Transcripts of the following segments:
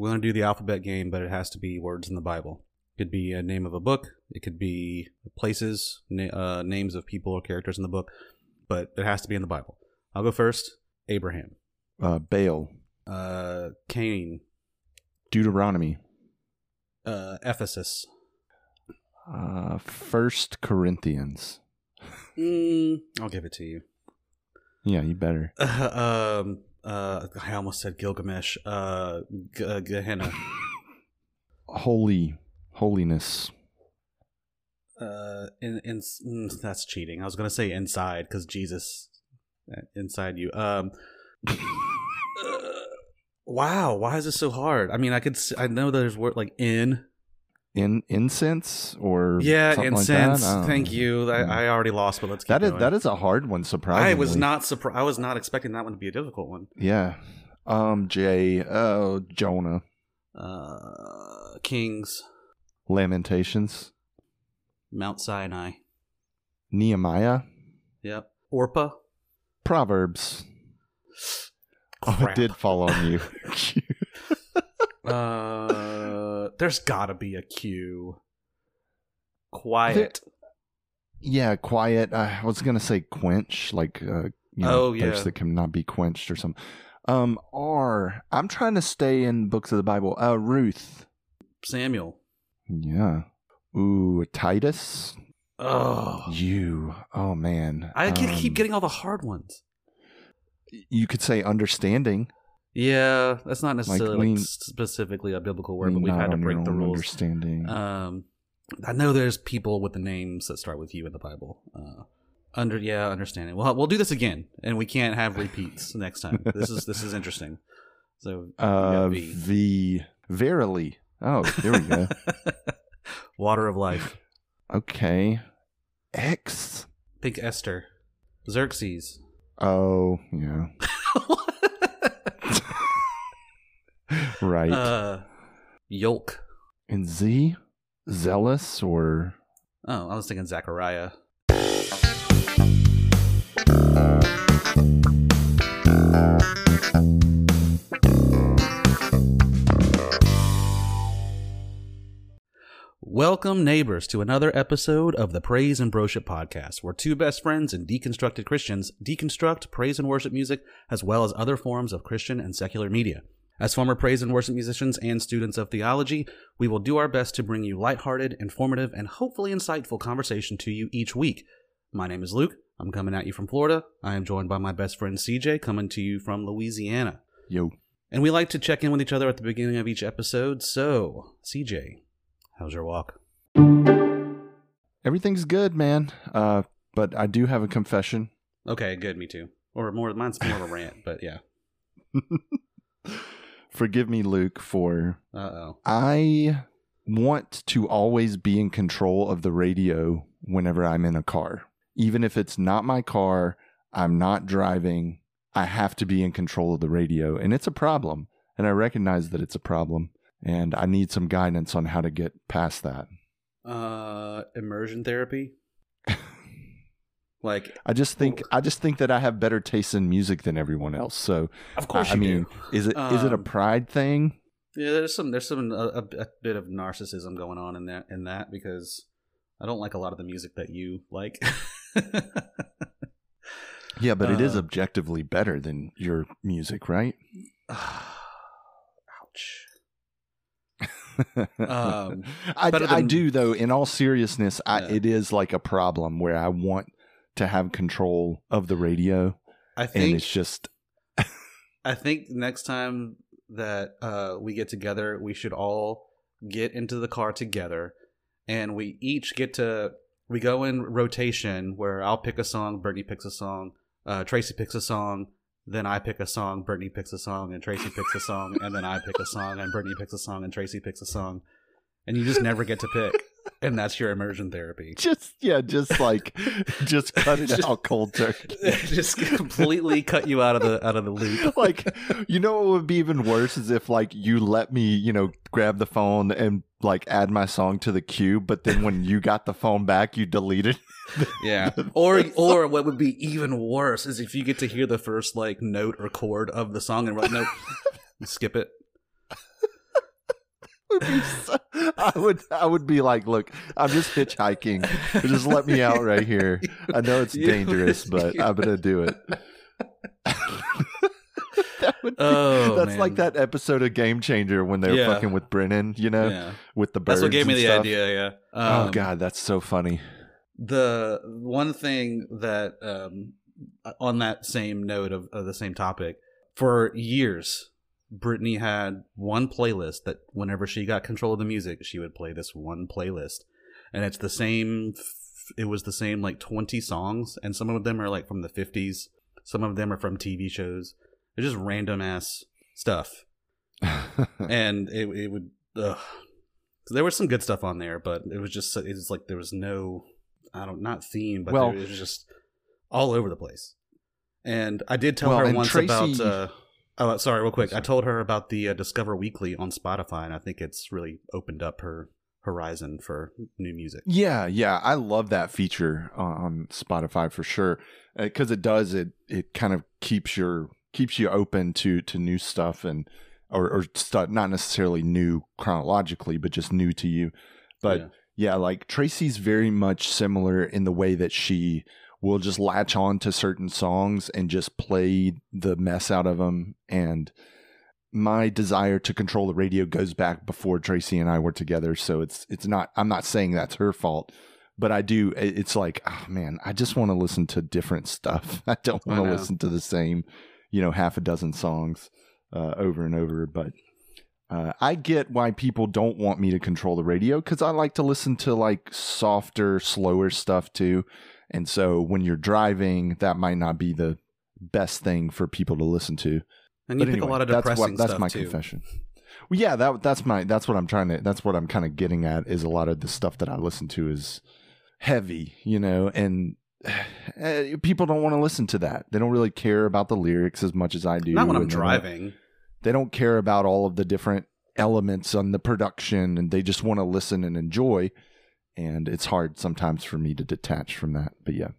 We're going to do the alphabet game, but it has to be words in the Bible. It could be a name of a book. It could be places, na- uh, names of people or characters in the book, but it has to be in the Bible. I'll go first. Abraham, Uh, Baal, uh, Cain, Deuteronomy, uh, Ephesus. uh, First Corinthians. Mm, I'll give it to you. Yeah, you better. um, uh, I almost said Gilgamesh. Uh, G- uh, Gehenna. Holy, holiness. Uh, in, in mm, that's cheating. I was gonna say inside because Jesus uh, inside you. Um, uh, wow, why is this so hard? I mean, I could I know there's word like in. In incense or Yeah, like incense. that? Thank you. I, I already lost, but let's That is going. that is a hard one. Surprisingly, I was not surprised. I was not expecting that one to be a difficult one. Yeah. Um. J. Oh, Jonah. Uh, Kings, Lamentations. Mount Sinai. Nehemiah. Yep. Orpah. Proverbs. Oh, it did fall on you. Uh, there's gotta be a Q. Quiet. yeah, quiet. I was gonna say quench, like uh, you know, Oh, yeah. thirst that cannot be quenched or something. Um. R. I'm trying to stay in books of the Bible. Uh, Ruth. Samuel. Yeah. Ooh, Titus. Oh, You. Oh man. I ke- keep Um, getting all the hard ones. You could say understanding. Yeah, that's not necessarily like, lean- specifically a biblical word, but we've had to break the rules. Understanding. Um, I know there's people with the names that start with you in the Bible. Uh, under yeah, understanding. Well, we'll do this again, and we can't have repeats next time. This is this is interesting. So Uh, V. V. Verily. Oh, there we go. Water of life. okay. X. Think Esther. Xerxes. Oh, yeah. Right. uh, Yoke. and Z. Zealous or Oh, I was thinking Zachariah. Welcome, neighbors, to another episode of the Praise and Broship Podcast, where two best friends and deconstructed Christians deconstruct praise and worship music as well as other forms of Christian and secular media. As former praise and worship musicians and students of theology, we will do our best to bring you lighthearted, informative, and hopefully insightful conversation to you each week. My name is Luke. I'm coming at you from Florida. I am joined by my best friend CJ, coming to you from Louisiana. yo. And we like to check in with each other at the beginning of each episode. So, CJ, how's your walk? Everything's good, man. Uh, but I do have a confession. Okay, good. Me too. Or more, mine's more of a rant, but yeah. Forgive me, Luke, for Uh oh. I want to always be in control of the radio whenever I'm in a car. Even if it's not my car, I'm not driving, I have to be in control of the radio. And it's a problem. And I recognize that it's a problem. And I need some guidance on how to get past that. Uh, immersion therapy. Like, I just think I just think that I have better taste in music than everyone else. So of course I you mean, do. is it is it a Um, pride thing? Yeah, there's some there's some a, a, bit of narcissism going on in that in that because I don't like a lot of the music that you like. Yeah, but it is uh, objectively better than your music, right? Ouch. Um, I, I do though. In all seriousness, I, Yeah. it is like a problem where I want to have control of the radio, I and think it's just I think next time that uh, we get together, we should all get into the car together, and we each get to we go in rotation where I'll pick a song, Brittany picks a song, uh, Tracy picks a song, then I pick a song, Brittany picks a song, and Tracy picks a song, and then I pick a song, and Brittany picks a song, and Tracy picks a song, and you just never get to pick, and that's your immersion therapy. just yeah, just like just cut it Just- out cold turkey. just completely cut you out of the out of the loop. like you know what would be even worse is if like you let me you know grab the phone and like add my song to the queue but then when you got the phone back you deleted it. Yeah. Or or what would be even worse is if you get to hear the first like note or chord of the song and like, nope, skip it. Would be so, I would I would be like, look, I'm just hitchhiking. Just let me out right here. I know it's You- dangerous, but I'm gonna do it. that would be, Oh, that's like that episode of Game Changer when they're Yeah. fucking with Brennan, you know, yeah. with the birds. That's what gave me and the stuff. idea. Yeah. oh Um, god, that's so funny. the one thing that um, on that same note of, of the same topic for years brittany had one playlist that whenever she got control of the music she would play this one playlist. And it's the same it was the same like 20 songs and some of them are like from the 50s some of them are from tv shows. They're just random ass stuff. And it, it would ugh. So there was some good stuff on there but it was just it was like there was no i don't not theme but Well- there, it was just all over the place. And i did tell Well, her once Tracy- about uh oh sorry real quick i told her about the uh, discover weekly on spotify and i think it's really opened up her horizon for new music Yeah, yeah, I love that feature on- Spotify for sure because it does it. It kind of keeps your keeps you open to to new stuff and or or stuff not necessarily new chronologically, but just new to you. But Yeah. yeah, like Tracy's very much similar in the way that she will just latch on to certain songs and just play the mess out of them and my desire to control the radio goes back before Tracy and I were together. So it's it's not. I'm not saying that's her fault, but I do. It's like, oh man, I just want to listen to different stuff. I don't want to listen to the same, you know, half a dozen songs uh, over and over. But uh, I get why people don't want me to control the radio because I like to listen to like softer, slower stuff too. And so when you're driving, that might not be the best thing for people to listen to and you but pick anyway, a lot of that's depressing what, that's stuff my too confession. Well, yeah, that that's my that's what I'm trying to that's what I'm kind of getting at is a lot of the stuff that I listen to is heavy, you know, and eh, people don't want to listen to that. They don't really care about the lyrics as much as I do. not when i'm and they don't- driving They don't care about all of the different elements on the production, and they just want to listen and enjoy. And it's hard sometimes for me to detach from that. But yeah,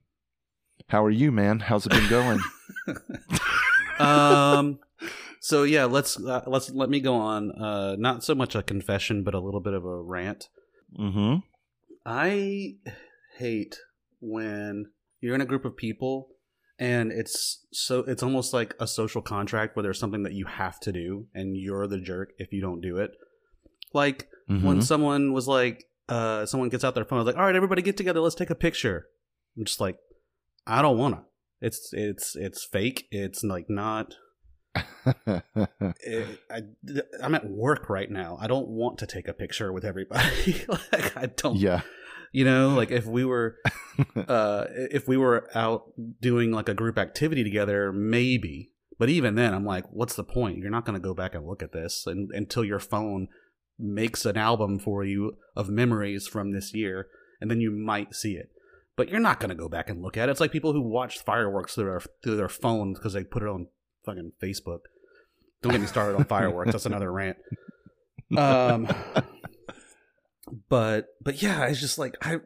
how are you, man? How's it been going? um so yeah let's uh, let's let me go on uh not so much a confession but a little bit of a rant mm-hmm. i hate when you're in a group of people and it's so it's almost like a social contract where there's something that you have to do and you're the jerk if you don't do it like Mm-hmm. when someone was like uh someone gets out their phone like all right everybody get together let's take a picture i'm just like i don't wanna it's it's it's fake it's like not it, I, I'm at work right now. I don't want to take a picture with everybody. like I don't, yeah. you know, like if we were, uh, if we were out doing like a group activity together, maybe. But even then, I'm like, what's the point? You're not going to go back and look at this and, until your phone makes an album for you of memories from this year, and then you might see it. But you're not going to go back and look at it. It's like people who watch fireworks through their through their phones because they put it on fucking Facebook. Don't get me started on fireworks. That's another rant. Um, but but yeah, it's just like I.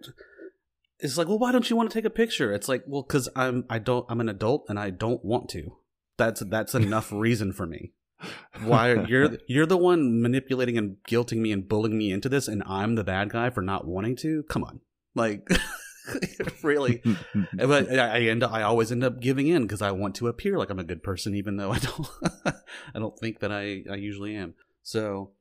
It's like, well, why don't you want to take a picture? It's like, well, because I'm I don't I'm an adult and I don't want to. That's that's enough reason for me. Why you're you're the one manipulating and guilting me and bullying me into this, and I'm the bad guy for not wanting to? Come on, like really but I I end up, I always end up giving in because I want to appear like I'm a good person, even though I don't. I don't think that I I usually am. So,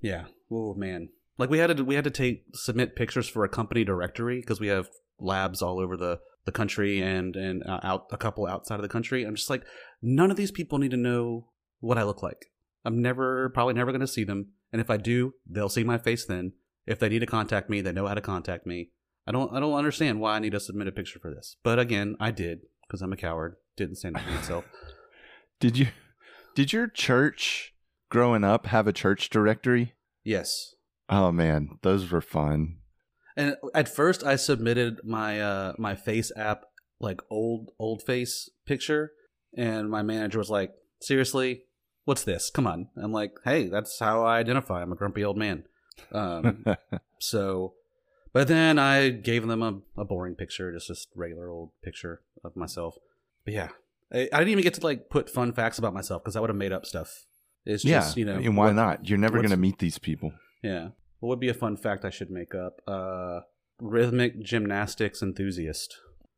yeah. Oh man, like we had to we had to take submit pictures for a company directory because we have labs all over the the country and and uh, out a couple outside of the country. I'm just like, none of these people need to know what I look like. I'm never probably never going to see them, and if I do, they'll see my face then. If they need to contact me, they know how to contact me. I don't I don't understand why I need to submit a picture for this. But again, I did because I'm a coward. Didn't stand up for myself. Did you did your church growing up have a church directory? Yes. Oh man, those were fun. And at first I submitted my uh my face app like old old face picture and my manager was like, "Seriously? What's this? Come on." I'm like, "Hey, that's how I identify. I'm a grumpy old man." Um so but then I gave them a, a boring picture, just this regular old picture of myself. But yeah, I, I didn't even get to like put fun facts about myself because I would have made up stuff. It's yeah, just you know, and why what- not? You're never going to meet these people. Yeah. What would be a fun fact I should make up? Uh, rhythmic gymnastics enthusiast.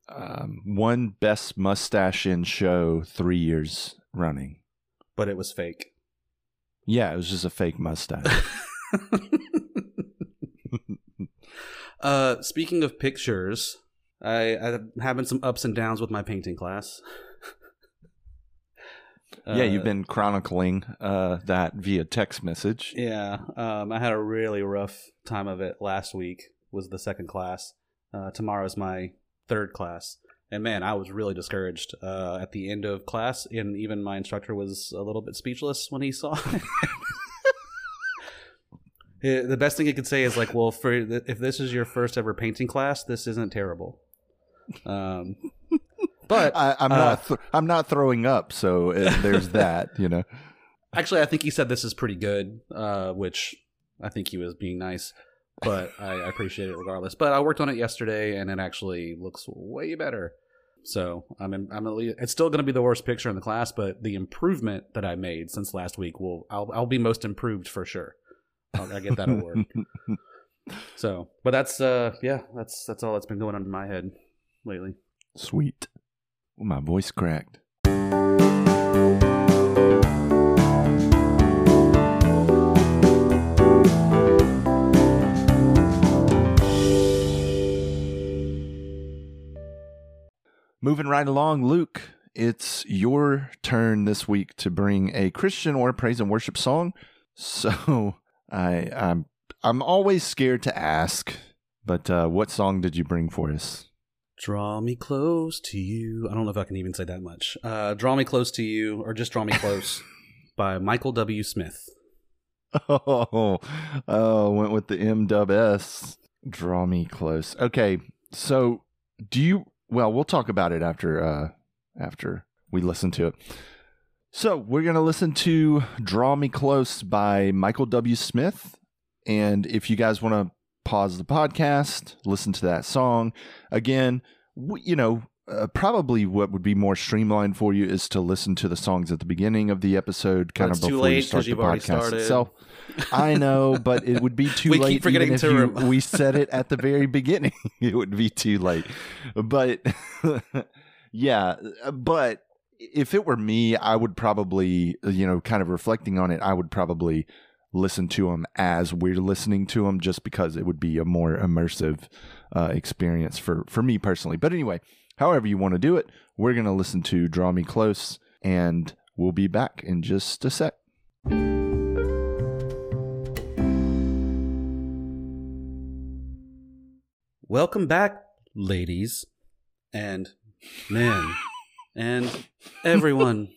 Um, one best mustache in show three years running. But it was fake. Yeah, it was just a fake mustache. uh, speaking of pictures, I, I'm having some ups and downs with my painting class. yeah, you've Uh, been chronicling uh, that via text message. Yeah, um, I had a really rough time of it last week. Was the second class. Uh, tomorrow's my third class, and man, I was really discouraged uh, at the end of class, and even my instructor was a little bit speechless when he saw it. The best thing he could say is like, "Well, for if this is your first ever painting class, this isn't terrible." Um, but I, I'm Uh, not. Th- I'm not throwing up, so uh, there's that. You know. Actually, I think he said this is pretty good, uh, which I think he was being nice, but I, I appreciate it regardless. But I worked on it yesterday, and it actually looks way better. So I'm in, I'm at least, it's still going to be the worst picture in the class, but the improvement that I made since last week will I'll I'll be most improved for sure. I'll, I get that award. So, but that's uh yeah that's that's all that's been going on in my head lately. Sweet. Well, my voice cracked. Moving right along, Luke, it's your turn this week to bring a Christian or praise and worship song. So I I'm I'm always scared to ask, but uh, what song did you bring for us? Draw me close to you. I don't know if I can even say that much. Uh, draw me close to you, or just draw me close by Michael W. Smith. Oh, oh, went with the M dub S. Draw me close. Okay, so do you? Well, we'll talk about it after uh after we listen to it. So we're gonna listen to "Draw Me Close" by Michael W. Smith, and if you guys want to pause the podcast, listen to that song again. w- You know, uh, probably what would be more streamlined for you is to listen to the songs at the beginning of the episode, kind of before you start the podcast itself. I know, but it would be too We keep late. forgetting even if to you, we said it at the very beginning. it would be too late. But yeah, but if it were me, I would probably, you know, kind of reflecting on it, I would probably listen to them as we're listening to them, just because it would be a more immersive uh, experience for for me personally. But anyway, however you want to do it, we're gonna listen to "Draw Me Close," and we'll be back in just a sec. Welcome back, ladies and men and everyone.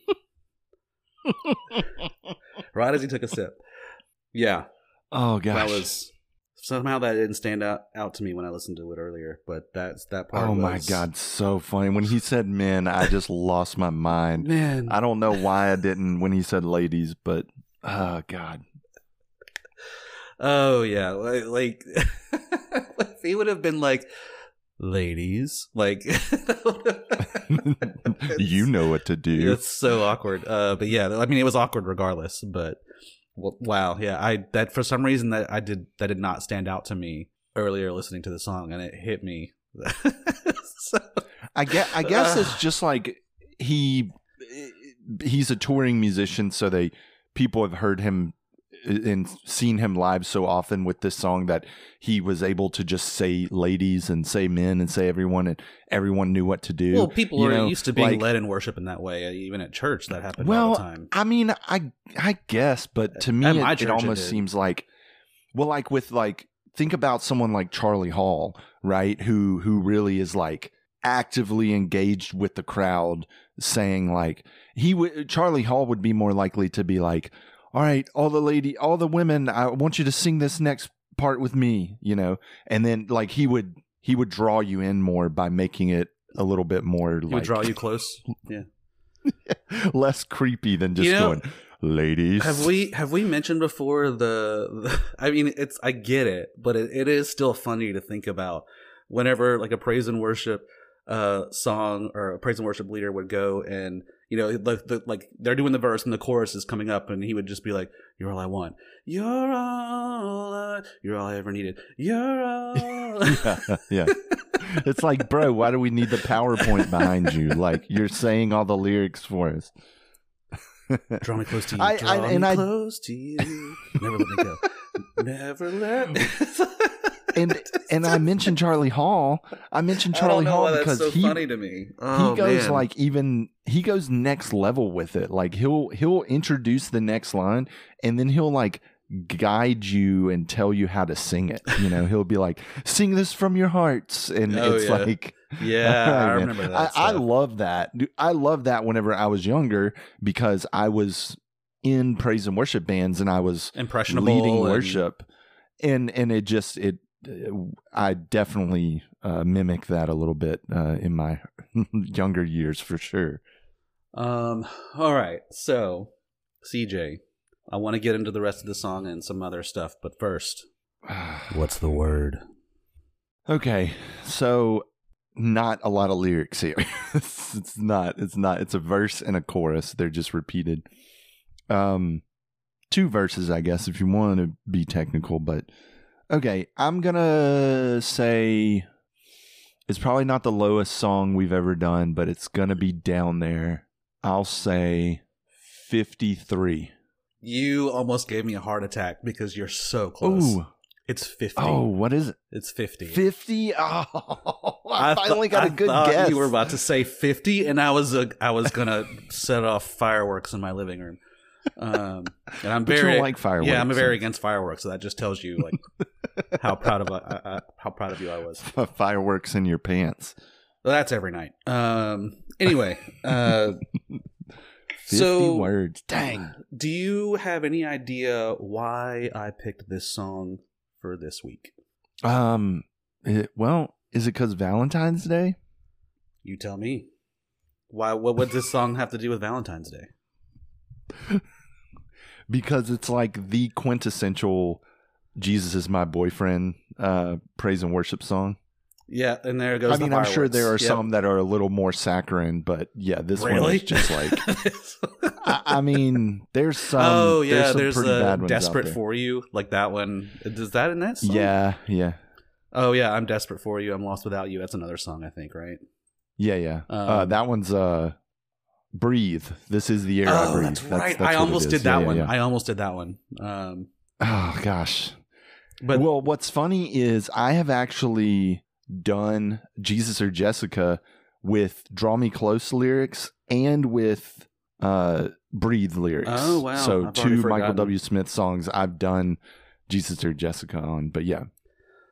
right as he took a sip. Yeah, Oh gosh, that was somehow that didn't stand out, out to me when I listened to it earlier, but that's that part. Oh my god, so funny. When he said men, I just lost my mind. man! I don't know why I didn't when he said ladies, but oh god. Oh yeah, like, like he would have been like, ladies, like you know what to do. It's so awkward. Uh, but yeah, I mean, it was awkward regardless. But well, wow, yeah, I that for some reason that I did that did not stand out to me earlier listening to the song, and it hit me. so, I guess I guess uh, it's just like he he's a touring musician, so they people have heard him and seen him live so often with this song that he was able to just say ladies and say men and say everyone and everyone knew what to do. well, people you are know, used to being like- led in worship in that way. uh, Even at church, that happened well, all the time. I mean, I I guess, but to me, it, it church, it almost seems like, well, like with like think about someone like Charlie Hall, right? Who who really is like actively engaged with the crowd, saying like he would Charlie Hall would be more likely to be like, all right, all the lady, all the women, I want you to sing this next part with me, you know, and then like he would he would draw you in more by making it a little bit more He like would draw you close. Yeah. less creepy than just You know, going ladies Have we have we mentioned before the, the I mean it's I get it, but it, it is still funny to think about whenever like a praise and worship uh song or a praise and worship leader would go and you know, like the, like they're doing the verse and the chorus is coming up, and he would just be like, "You're all I want. You're all. I, you're all I ever needed. You're all." yeah, yeah. It's like, bro, why do we need the PowerPoint behind you? Like you're saying all the lyrics for us. Draw me close to you. I- Draw I- me and I- close to you. Never let me go. Never let. And and I mentioned Charlie Hall. I mentioned Charlie Hall because so he funny to me. Oh, he goes man. like even he goes next level with it. Like he'll he'll introduce the next line and then he'll like guide you and tell you how to sing it. You know, he'll be like, "Sing this from your hearts," and Oh, it's yeah. like, yeah, All oh, I man. remember that. I, I love that. I love that whenever I was younger because I was in praise and worship bands and I was impressionable leading and- worship, and and it just it. I definitely uh, mimic that a little bit uh, in my younger years for sure. Um. All right. So, CJ, I want to get into the rest of the song and some other stuff, but first, what's the word? Okay, so not a lot of lyrics here. it's, it's not. It's not. It's a verse and a chorus. They're just repeated. Um, two verses, I guess, if you want to be technical. But okay, I'm gonna say it's probably not the lowest song we've ever done, but it's gonna be down there. I'll say fifty-three. You almost gave me a heart attack because you're so close. Ooh, It's fifty. oh, what is it? it's fifty. Fifty? Oh, I, thought- finally got a I good thought guess. You were about to say fifty, and I was uh, I was gonna set off fireworks in my living room. Um, and I'm But very like fireworks. yeah, I'm very against fireworks. So that just tells you like how proud of I, I, how proud of you I was. fireworks in your pants. Well, that's every night. Um. Anyway, uh, 50 so words. Dang. do you have any idea why I picked this song for this week? Um. it- well, is it because Valentine's Day? You tell me. Why? What would this song have to do with Valentine's Day? Because it's like the quintessential "Jesus is my boyfriend" uh, praise and worship song. Yeah, and there goes. I mean, I'm sure there are Yep. some that are a little more saccharine, but yeah, this one is just like. I, I mean, there's some. oh yeah, some there's, pretty the bad ones out "Desperate for You," like that one. Does that in that song? Yeah, yeah, Oh yeah, I'm desperate for you. I'm lost without you. That's another song, I think, right? yeah, yeah. uh, Um, that one's uh, "Breathe." This is the air I oh, breathe. that's right. that's I almost did that yeah, one. yeah. I almost did that one. Um, Oh gosh. but well, what's funny is I have actually done Jesus or Jessica with "Draw Me Close" lyrics and with uh, "Breathe" lyrics. Oh, wow. So I've two Michael. W. Smith songs I've done Jesus or Jessica on. But yeah,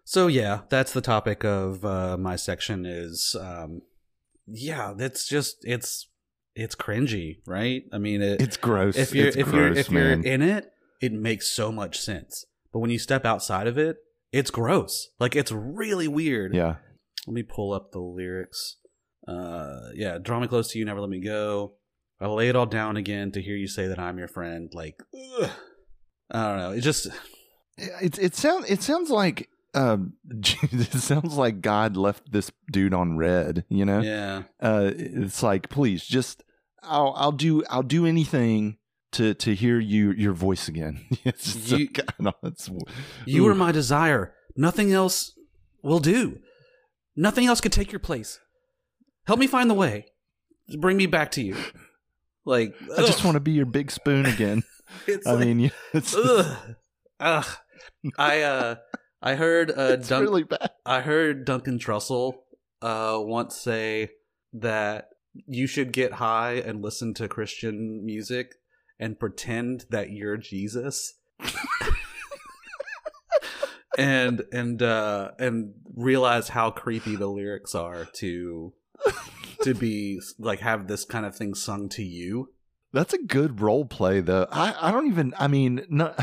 So yeah, that's the topic of uh, my section. Is um, yeah, that's just it's it's cringy, right? I mean, it, it's gross. if you're It's if you're gross, if you're man. in it, it makes so much sense. But when you step outside of it, it's gross. Like it's really weird. yeah, Let me pull up the lyrics. Uh, yeah, draw me close to you, never let me go. I lay it all down again to hear you say that I'm your friend. Like, ugh. I don't know. It just it it sounds it sounds like um, it sounds like God left this dude on read. You know. yeah. uh, it's like please just I'll I'll do I'll do anything to to hear you your voice again. it's just You- I don't know, it's You are my desire. Nothing else will do. Nothing else could take your place. Help me find the way. Bring me back to you. Like I just want to be your big spoon again. It's I like, mean, it's, ugh, ugh. I uh, I heard uh, it's Dunk, really bad. I heard Duncan Trussell uh once say that you should get high and listen to Christian music and pretend that you're Jesus. and and uh and realize how creepy the lyrics are to to be like have this kind of thing sung to you. That's a good role play, though. I, I don't even. I mean, no,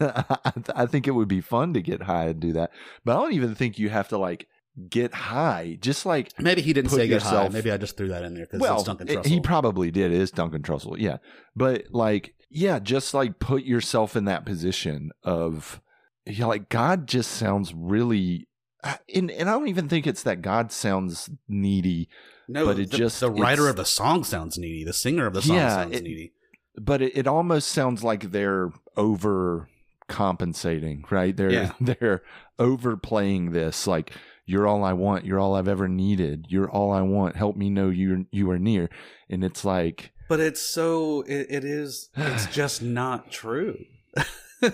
I, I think it would be fun to get high and do that, but I don't even think you have to like get high. Just like Maybe he didn't say get high. Maybe I just threw that in there because well, it's Duncan it- Trussell. he probably did. It is Duncan Trussell, yeah. But like, yeah, just like put yourself in that position of, yeah, like God just sounds really Uh, and, and I don't even think it's that God sounds needy, No, But it the, just- the writer of the song sounds needy. The singer of the song Yeah, sounds it- needy. but it, it almost sounds like they're over compensating, right? They're Yeah. they're overplaying this like you're all I want, you're all I've ever needed, you're all I want. Help me know you you are near. And it's like But it's so it, it is it's just not true.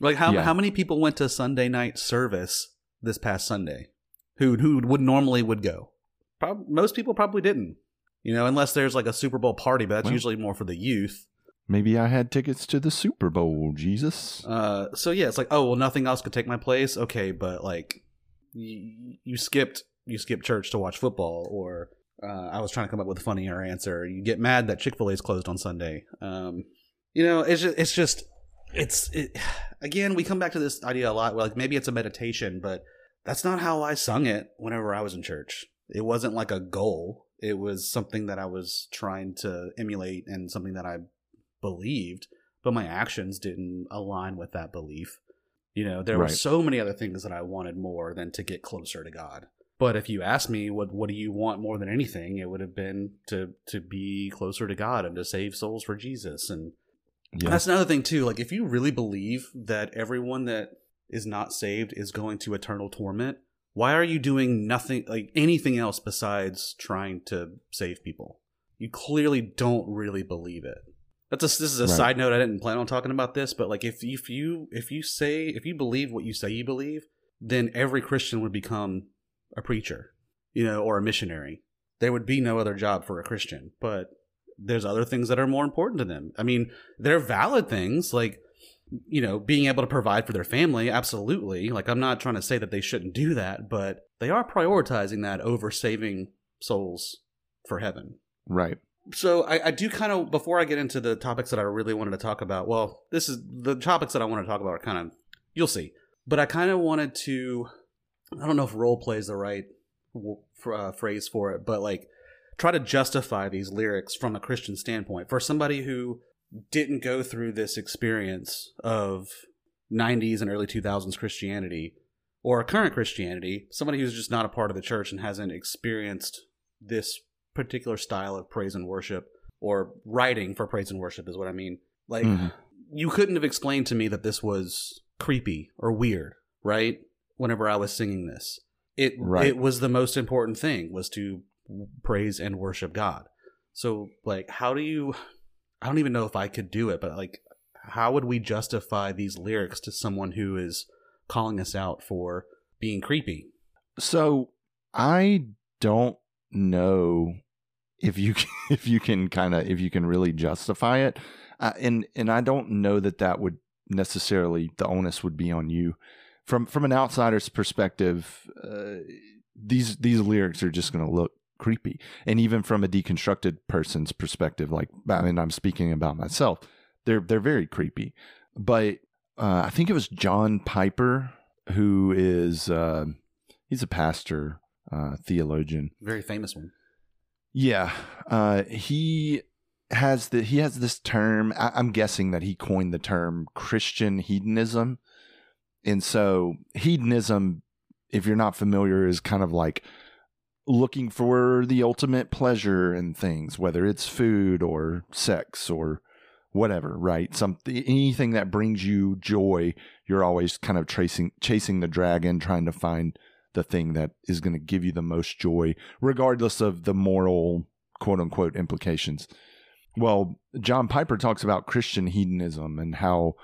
like how Yeah. how many people went to Sunday night service this past Sunday? Who who would normally would go? Prob- most people probably didn't. You know, unless there's like a Super Bowl party, but that's Well- usually more for the youth. maybe I had tickets to the Super Bowl, Jesus. Uh, so yeah, it's like, oh well, nothing else could take my place. Okay, but like, you, you skipped you skipped church to watch football, or uh, I was trying to come up with a funnier answer. You get mad that Chick Fil A is closed on Sunday. Um, you know, it's just it's just it's it, again we come back to this idea a lot. Like maybe it's a meditation, but that's not how I sung it whenever I was in church. It wasn't like a goal. It was something that I was trying to emulate and something that I believed but my actions didn't align with that belief. You know, there were so many other things that I wanted more than to get closer to God. But if you ask me what what do you want more than anything, it would have been to to be closer to God and to save souls for Jesus. And Yeah. that's another thing too. Like if you really believe that everyone that is not saved is going to eternal torment, why are you doing nothing like anything else besides trying to save people? You clearly don't really believe it. That's a, this is a Right. side note. I didn't plan on talking about this, but like if if you if you say if you believe what you say you believe, then every Christian would become a preacher, you know, or a missionary. There would be no other job for a Christian, but there's other things that are more important to them. I mean, they're valid things like you know, being able to provide for their family, absolutely. Like I'm not trying to say that they shouldn't do that, but they are prioritizing that over saving souls for heaven right. so I, I do kind of before I get into the topics that I really wanted to talk about. Well, this is the topics that I want to talk about are kind of you'll see, but I kind of wanted to. I don't know if role play is the right w- uh, phrase for it, but like try to justify these lyrics from a Christian standpoint for somebody who didn't go through this experience of 90s and early 2000s Christianity or current Christianity, somebody who's just not a part of the church and hasn't experienced this particular style of praise and worship or writing for praise and worship is what I mean. Like Mhm. you couldn't have explained to me that this was creepy or weird, right? Whenever I was singing this. It Right. it was the most important thing was to praise and worship God. So like how do you I don't even know if I could do it, but like how would we justify these lyrics to someone who is calling us out for being creepy? So I don't know if you can, if you can kind of if you can really justify it, uh, and and I don't know that that would necessarily the onus would be on you. From from an outsider's perspective, uh, these these lyrics are just going to look creepy, and even from a deconstructed person's perspective, like I mean, I'm speaking about myself, they're they're very creepy. But uh, I think it was John Piper who is. Uh, he's a pastor, uh, theologian. Very famous one. Yeah, uh, he has the he has this term. I, I'm guessing that he coined the term Christian hedonism, and so hedonism, if you're not familiar, is kind of like looking for the ultimate pleasure in things, whether it's food or sex or whatever, right? Something anything that brings you joy, you're always kind of tracing chasing the dragon, trying to find the thing that is going to give you the most joy, regardless of the moral quote unquote implications. Well, John Piper talks about Christian hedonism and how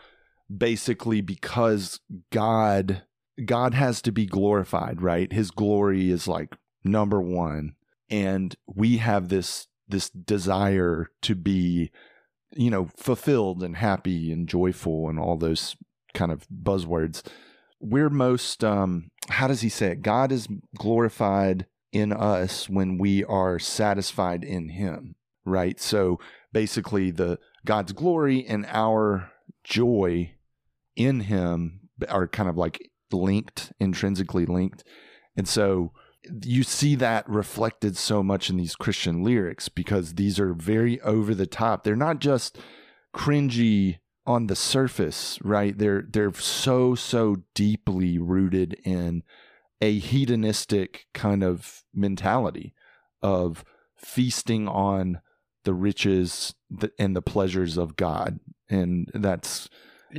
basically because God God has to be glorified, right? His glory is like number 1 and we have this this desire to be you know fulfilled and happy and joyful and all those kind of buzzwords. We're most um how does he say it? God is glorified in us when we are satisfied in him right? So basically the god's glory and our joy in him are kind of like linked intrinsically linked. And so you see that reflected so much in these christian lyrics because these are very over the top they're not just cringy on the surface, right? They're they're so so deeply rooted in a hedonistic kind of mentality of feasting on the riches and the pleasures of God. And that's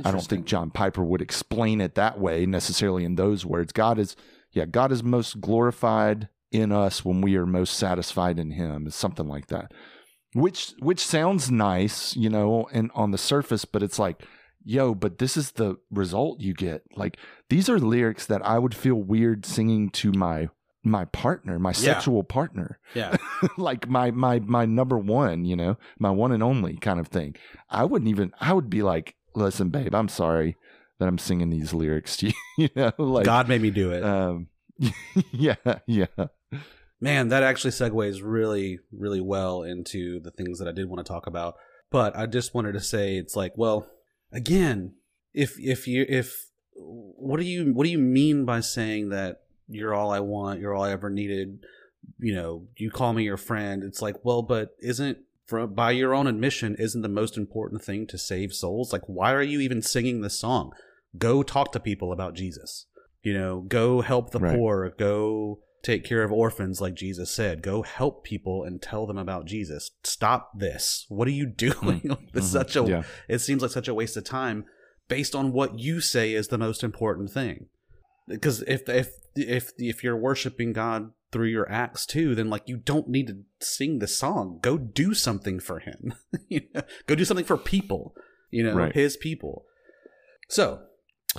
I don't think John Piper would explain it that way necessarily in those words. God is yeah, God is most glorified in us when we are most satisfied in him. Something like that which which sounds nice, you know, and on the surface, but it's like, yo, but this is the result you get. Like these are lyrics that I would feel weird singing to my my partner, my yeah. sexual partner. Yeah. like my my my number one, you know, my one and only kind of thing. I wouldn't even I would be like, "Listen, babe, I'm sorry that I'm singing these lyrics to you." you know, like God made me do it. Um yeah, yeah man, that actually segues really, really well into the things that I did want to talk about. But I just wanted to say it's like, well, again, if if you if what do you what do you mean by saying that you're all I want, you're all I ever needed, you know, you call me your friend. It's like, well, but isn't from by your own admission, isn't the most important thing to save souls? Like, why are you even singing this song? Go talk to people about Jesus. You know, go help the right. poor. Go take care of orphans like Jesus said. Go help people and tell them about Jesus. Stop this. What are you doing? Mm-hmm. it's such a yeah. it seems like such a waste of time based on what you say is the most important thing. Because if if if if you're worshiping God through your acts too, then like you don't need to sing the song. Go do something for him. you know? Go do something for people. You know, right. his people. So,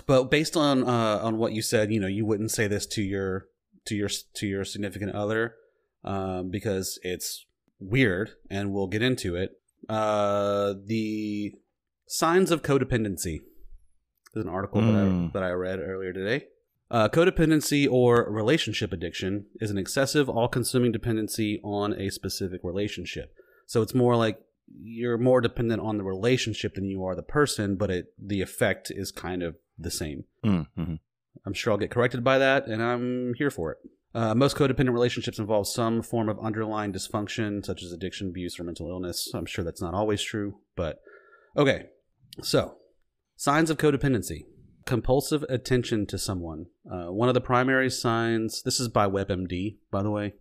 but based on uh, on what you said, you know, you wouldn't say this to your to your to your significant other um, because it's weird, and we'll get into it. Uh, the signs of codependency. There's an article mm. that, I, hmm. that I read earlier today. Uh, codependency or relationship addiction is an excessive, all consuming dependency on a specific relationship. So it's more like you're more dependent on the relationship than you are the person, but it the effect is kind of the same. Mm-hmm. I'm sure I'll get corrected by that, and I'm here for it. Uh, most codependent relationships involve some form of underlying dysfunction, such as addiction, abuse, or mental illness. I'm sure that's not always true, but okay. So, signs of codependency compulsive attention to someone. Uh, one of the primary signs, this is by WebMD, by the way.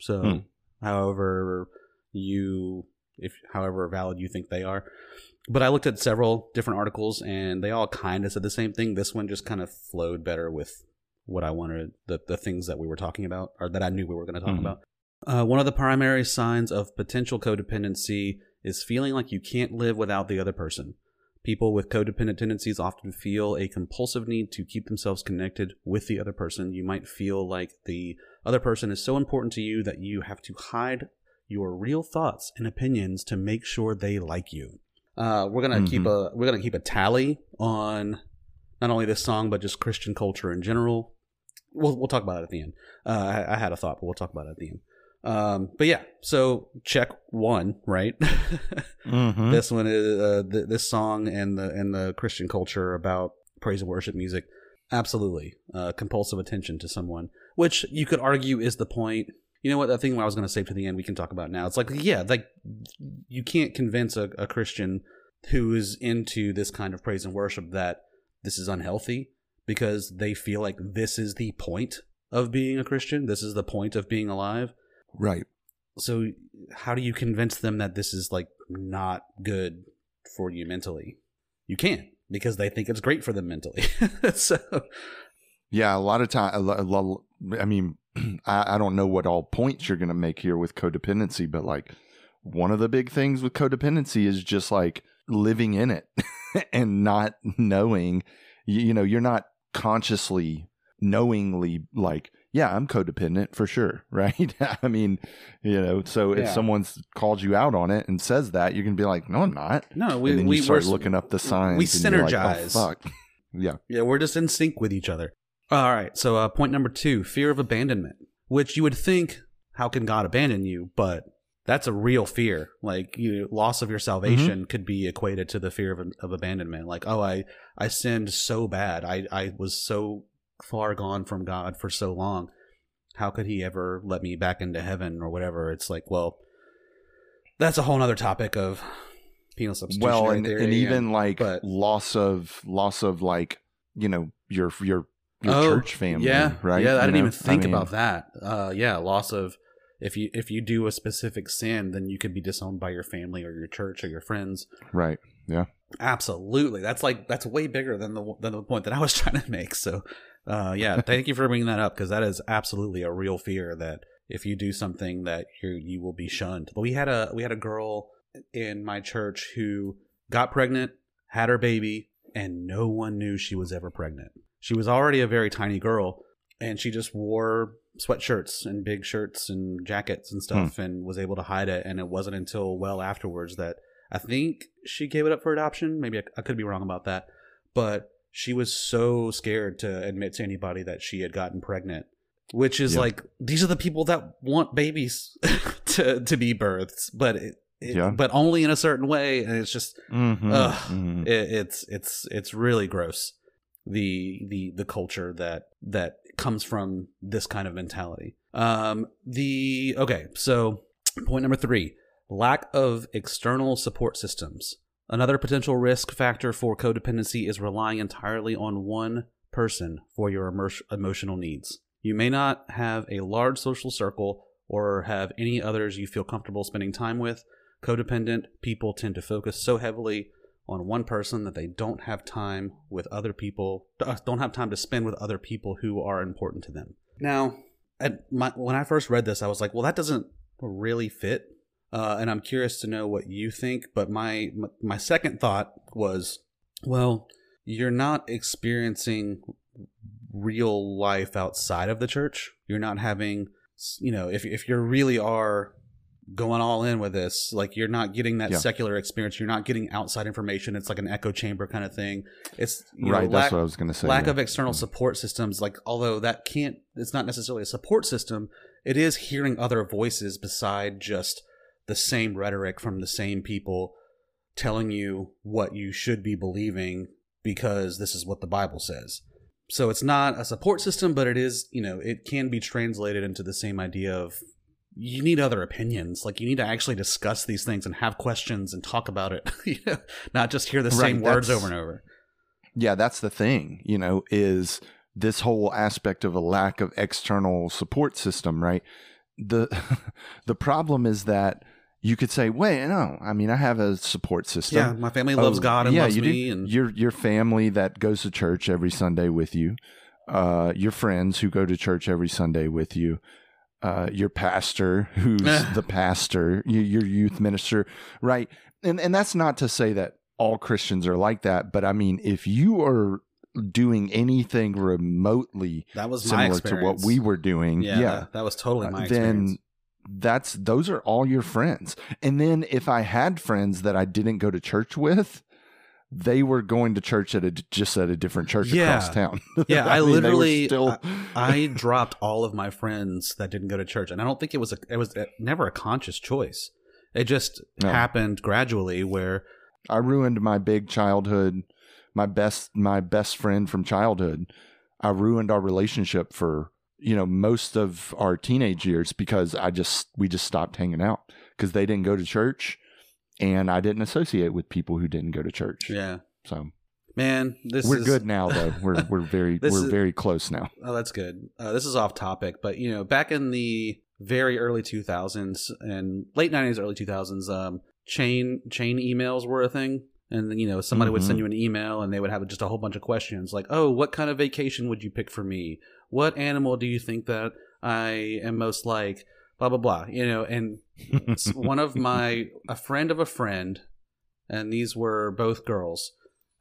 So, hmm. however, you, if however valid you think they are, but I looked at several different articles and they all kind of said the same thing. This one just kind of flowed better with what I wanted, the, the things that we were talking about or that I knew we were going to talk mm-hmm. about. Uh, one of the primary signs of potential codependency is feeling like you can't live without the other person. People with codependent tendencies often feel a compulsive need to keep themselves connected with the other person. You might feel like the other person is so important to you that you have to hide your real thoughts and opinions to make sure they like you. Uh, we're gonna mm-hmm. keep a we're gonna keep a tally on not only this song but just Christian culture in general. We'll we'll talk about it at the end. Uh, I, I, had a thought, but we'll talk about it at the end. Um, but yeah, so check one, right? mm-hmm. This one is uh, th- this song and the and the Christian culture about praise and worship music. Absolutely, uh, compulsive attention to someone, which you could argue is the point you know what that thing I was going to save to the end we can talk about now. It's like yeah, like you can't convince a, a Christian who is into this kind of praise and worship that this is unhealthy because they feel like this is the point of being a Christian. This is the point of being alive. Right. So how do you convince them that this is like not good for you mentally? You can't because they think it's great for them mentally. so yeah, a lot of time. a lot, I mean, I, I don't know what all points you're going to make here with codependency, but like one of the big things with codependency is just like living in it and not knowing, you, you know, you're not consciously, knowingly like, yeah, I'm codependent for sure, right? I mean, you know, so if someone's called you out on it and says that, you can be like, no, I'm not. No, we and then we you start looking up the signs. We synergize. Like, oh, fuck. Yeah. Yeah, we're just in sync with each other. All right. So, uh, point number two fear of abandonment, which you would think, how can God abandon you? But that's a real fear. Like, you loss of your salvation mm-hmm. could be equated to the fear of, of abandonment. Like, oh, I, I sinned so bad. I, I was so far gone from God for so long. How could he ever let me back into heaven or whatever? It's like, well, that's a whole other topic of penal substitutionary well, and, theory and even like but- loss of loss of like you know your your your Oh, church family, yeah, right? Yeah, I You didn't know? even think mean, about that. Uh, yeah, loss of if you if you do a specific sin, then you could be disowned by your family or your church or your friends. Right. Yeah. Absolutely, that's like that's way bigger than the than the point that I was trying to make. So, uh, yeah, thank you for bringing that up because that is absolutely a real fear that if you do something that you you will be shunned. But we had a we had a girl in my church who got pregnant, had her baby, and no one knew she was ever pregnant. She was already a very tiny girl, and she just wore sweatshirts and big shirts and jackets and stuff and was able to hide it. And it wasn't until well afterwards that I think she gave it up for adoption. Maybe I, I could be wrong about that, but she was so scared to admit to anybody that she had gotten pregnant. Which is Yeah. like these are the people that want babies to to be births, but it, it- Yeah. but only in a certain way, and it's just Mhm, Ugh. mhm. it, it's it's it's really gross the the the culture that that comes from this kind of mentality. Um the okay so point number three lack of external support systems. Another potential risk factor for codependency is relying entirely on one person for your emo- emotional needs. You may not have a large social circle or have any others you feel comfortable spending time with. Codependent people tend to focus so heavily on one person that they don't have time with other people uh, don't have time to spend with other people who are important to them. Now my, when i first read this i was like well that doesn't really fit uh, and i'm curious to know what you think but my my, my second thought was well you're not experiencing real life outside of the church. You're not having you know if, if you really are going all in with this like you're not getting that Yeah. secular experience you're not getting outside information it's like an echo chamber kind of thing it's you know, right. lack, that's what I was going to say. lack yeah. of external Mm. support systems like although that can't it's not necessarily a support system it is hearing other voices beside just the same rhetoric from the same people telling you what you should be believing because this is what the bible says so it's not a support system but it is you know it can be translated into the same idea of you need other opinions. Like you need to actually discuss these things and have questions and talk about it you know, not just hear the Right, same words over and over. Yeah that's the thing you know is this whole aspect of a lack of external support system right? The the problem is that you could say wait no i mean i have a support system. Yeah, my family loves Oh, God and yeah, loves you me, do. and your your family that goes to church every Sunday with you, uh, your friends who go to church every Sunday with you, uh, your pastor who's the pastor, your, your youth minister, right? And and that's not to say that all Christians are like that, but I mean, if you are doing anything remotely that was similar to what we were doing, yeah, yeah, That, that was totally my uh, experience. then that's those are all your friends. And then if I had friends that I didn't go to church with, they were going to church at a just at a different church Yeah. across town. Yeah, I mean, they were literally- still I dropped all of my friends that didn't go to church, and I don't think it was a, it was a, never a conscious choice. It just No. happened gradually, where I ruined my big childhood, my best my best friend from childhood. I ruined our relationship for you know most of our teenage years because I just we just stopped hanging out because they didn't go to church, and I didn't associate with people who didn't go to church. yeah, So man, this we're is, good now though. We're we're very we're is- very close now. Oh, that's good. Uh, this is off topic, but you know, back in the very early 2000s and late 90s, early 2000s, um, chain chain emails were a thing, and you know somebody would send Mhm. you an email and they would have just a whole bunch of questions like, "Oh, what kind of vacation would you pick for me? What animal do you think that I am most like?" Blah blah blah. You know, and one of my a friend of a friend, and these were both girls.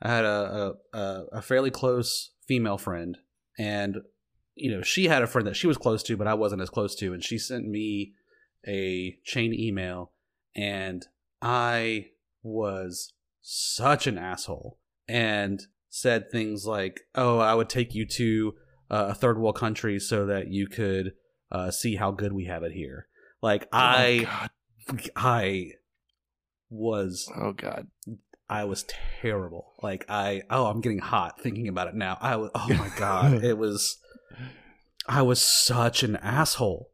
I had a a, a, fairly close female friend, and you know she had a friend that she was close to, but I wasn't as close to, and she sent me a chain email, and I was such an asshole, and said things like, "Oh, I would take you to uh, a third world country so that you could uh, see how good we have it here." Like I. oh I was oh god, I was terrible. Like I oh I'm getting hot thinking about it now. I was oh my god, it was I was such an asshole.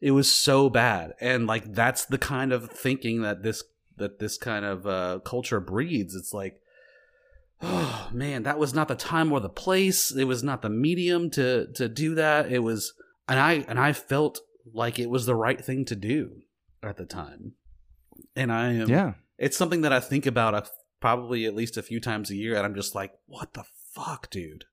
It was so bad. And like that's the kind of thinking that this that this kind of uh, culture breeds. It's like, oh man, that was not the time or the place. It was not the medium to to do that. It was, and I and I felt like it was the right thing to do at the time. And I am, Yeah. it's something that I think about uh, probably at least a few times a year, and I'm just like, what the fuck, dude.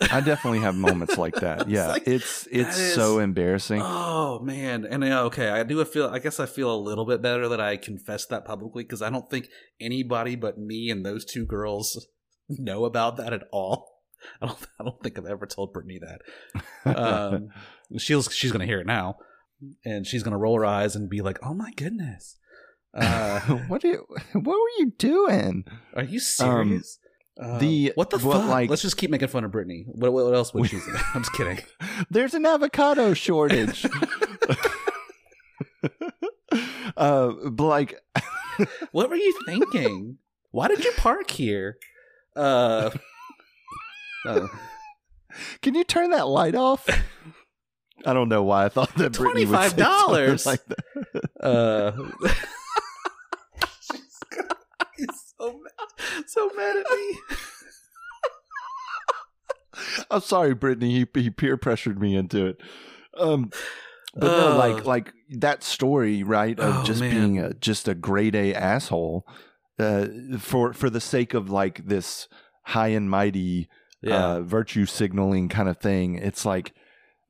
I definitely have moments like that. Yeah. like, it's it's is- so embarrassing. Oh man, and uh, okay, I do feel. I guess I feel a little bit better that I confessed that publicly because I don't think anybody but me and those two girls know about that at all. I don't. I don't think I've ever told Brittany that. Um, she's she's gonna hear it now, and she's gonna roll her eyes and be like, "Oh my goodness, uh, what do you, what were you doing? are you serious?" Uh, Um, the- what the fuck? like- Let's just keep making fun of Brittany. What, what else would she say? I'm just kidding. There's an avocado shortage. uh, but like, What were you thinking? Why did you park here? Uh, oh. can you turn that light off? I don't know why I thought that Brittany would say $25. like that. uh, He's so mad, so mad at me. I'm sorry, Brittany. He, he peer pressured me into it. Um, but no, Uh. like like that story, right? Of Oh, just man. being a just a grade A asshole, uh, for for the sake of like this high and mighty uh, virtue signaling kind of thing. It's like,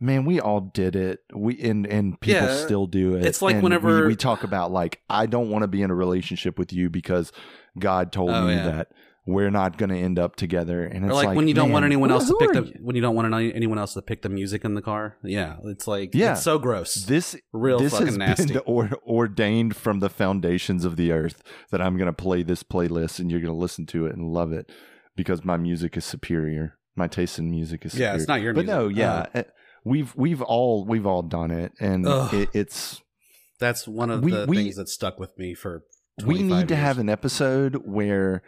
man, we all did it. We and and people Yeah. still do it. It's like And whenever- we, we talk about like, I don't want to be in a relationship with you because God told Oh, me yeah. that we're not going to end up together. And it's or like, when you don't man, want anyone else to pick the you? when you don't want anyone else to pick the music in the car. Yeah, it's like Yeah. it's so gross. This Real this fucking nasty. or, ordained from the foundations of the earth that I'm going to play this playlist and you're going to listen to it and love it because my music is superior. My taste in music is superior. yeah, it's not your but music. no, yeah, Uh, eh, we've we've all we've all done it, and it, it's that's one of we- the we- things that stuck with me for. we 25 need to have an episode where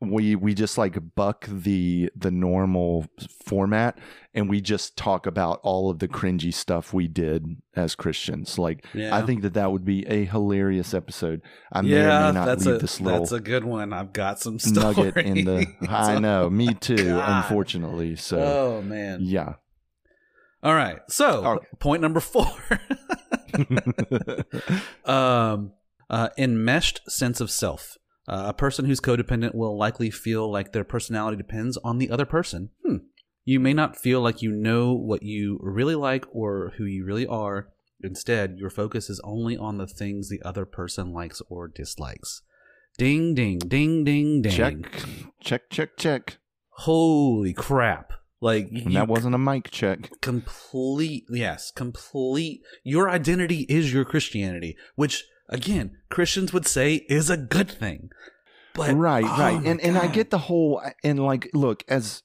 we we just like buck the the normal format and we just talk about all of the cringy stuff we did as Christians. Like Yeah. I think that that would be a hilarious episode. I may or yeah, may not that's leave a this little that's a good one. I've got some nugget in the. I know, me too. God. Unfortunately, so oh man. yeah. All right. So Okay. point number four. um, uh, enmeshed sense of self. Uh, a person who's codependent will likely feel like their personality depends on the other person. Hmm. You may not feel like you know what you really like or who you really are. Instead, your focus is only on the things the other person likes or dislikes. Ding, ding, ding, ding, ding. check, check, check, check. Holy crap. Like, And that wasn't a mic check. complete yes complete your identity is your christianity which again christians would say is a good thing but right oh right and and i get the whole and like look as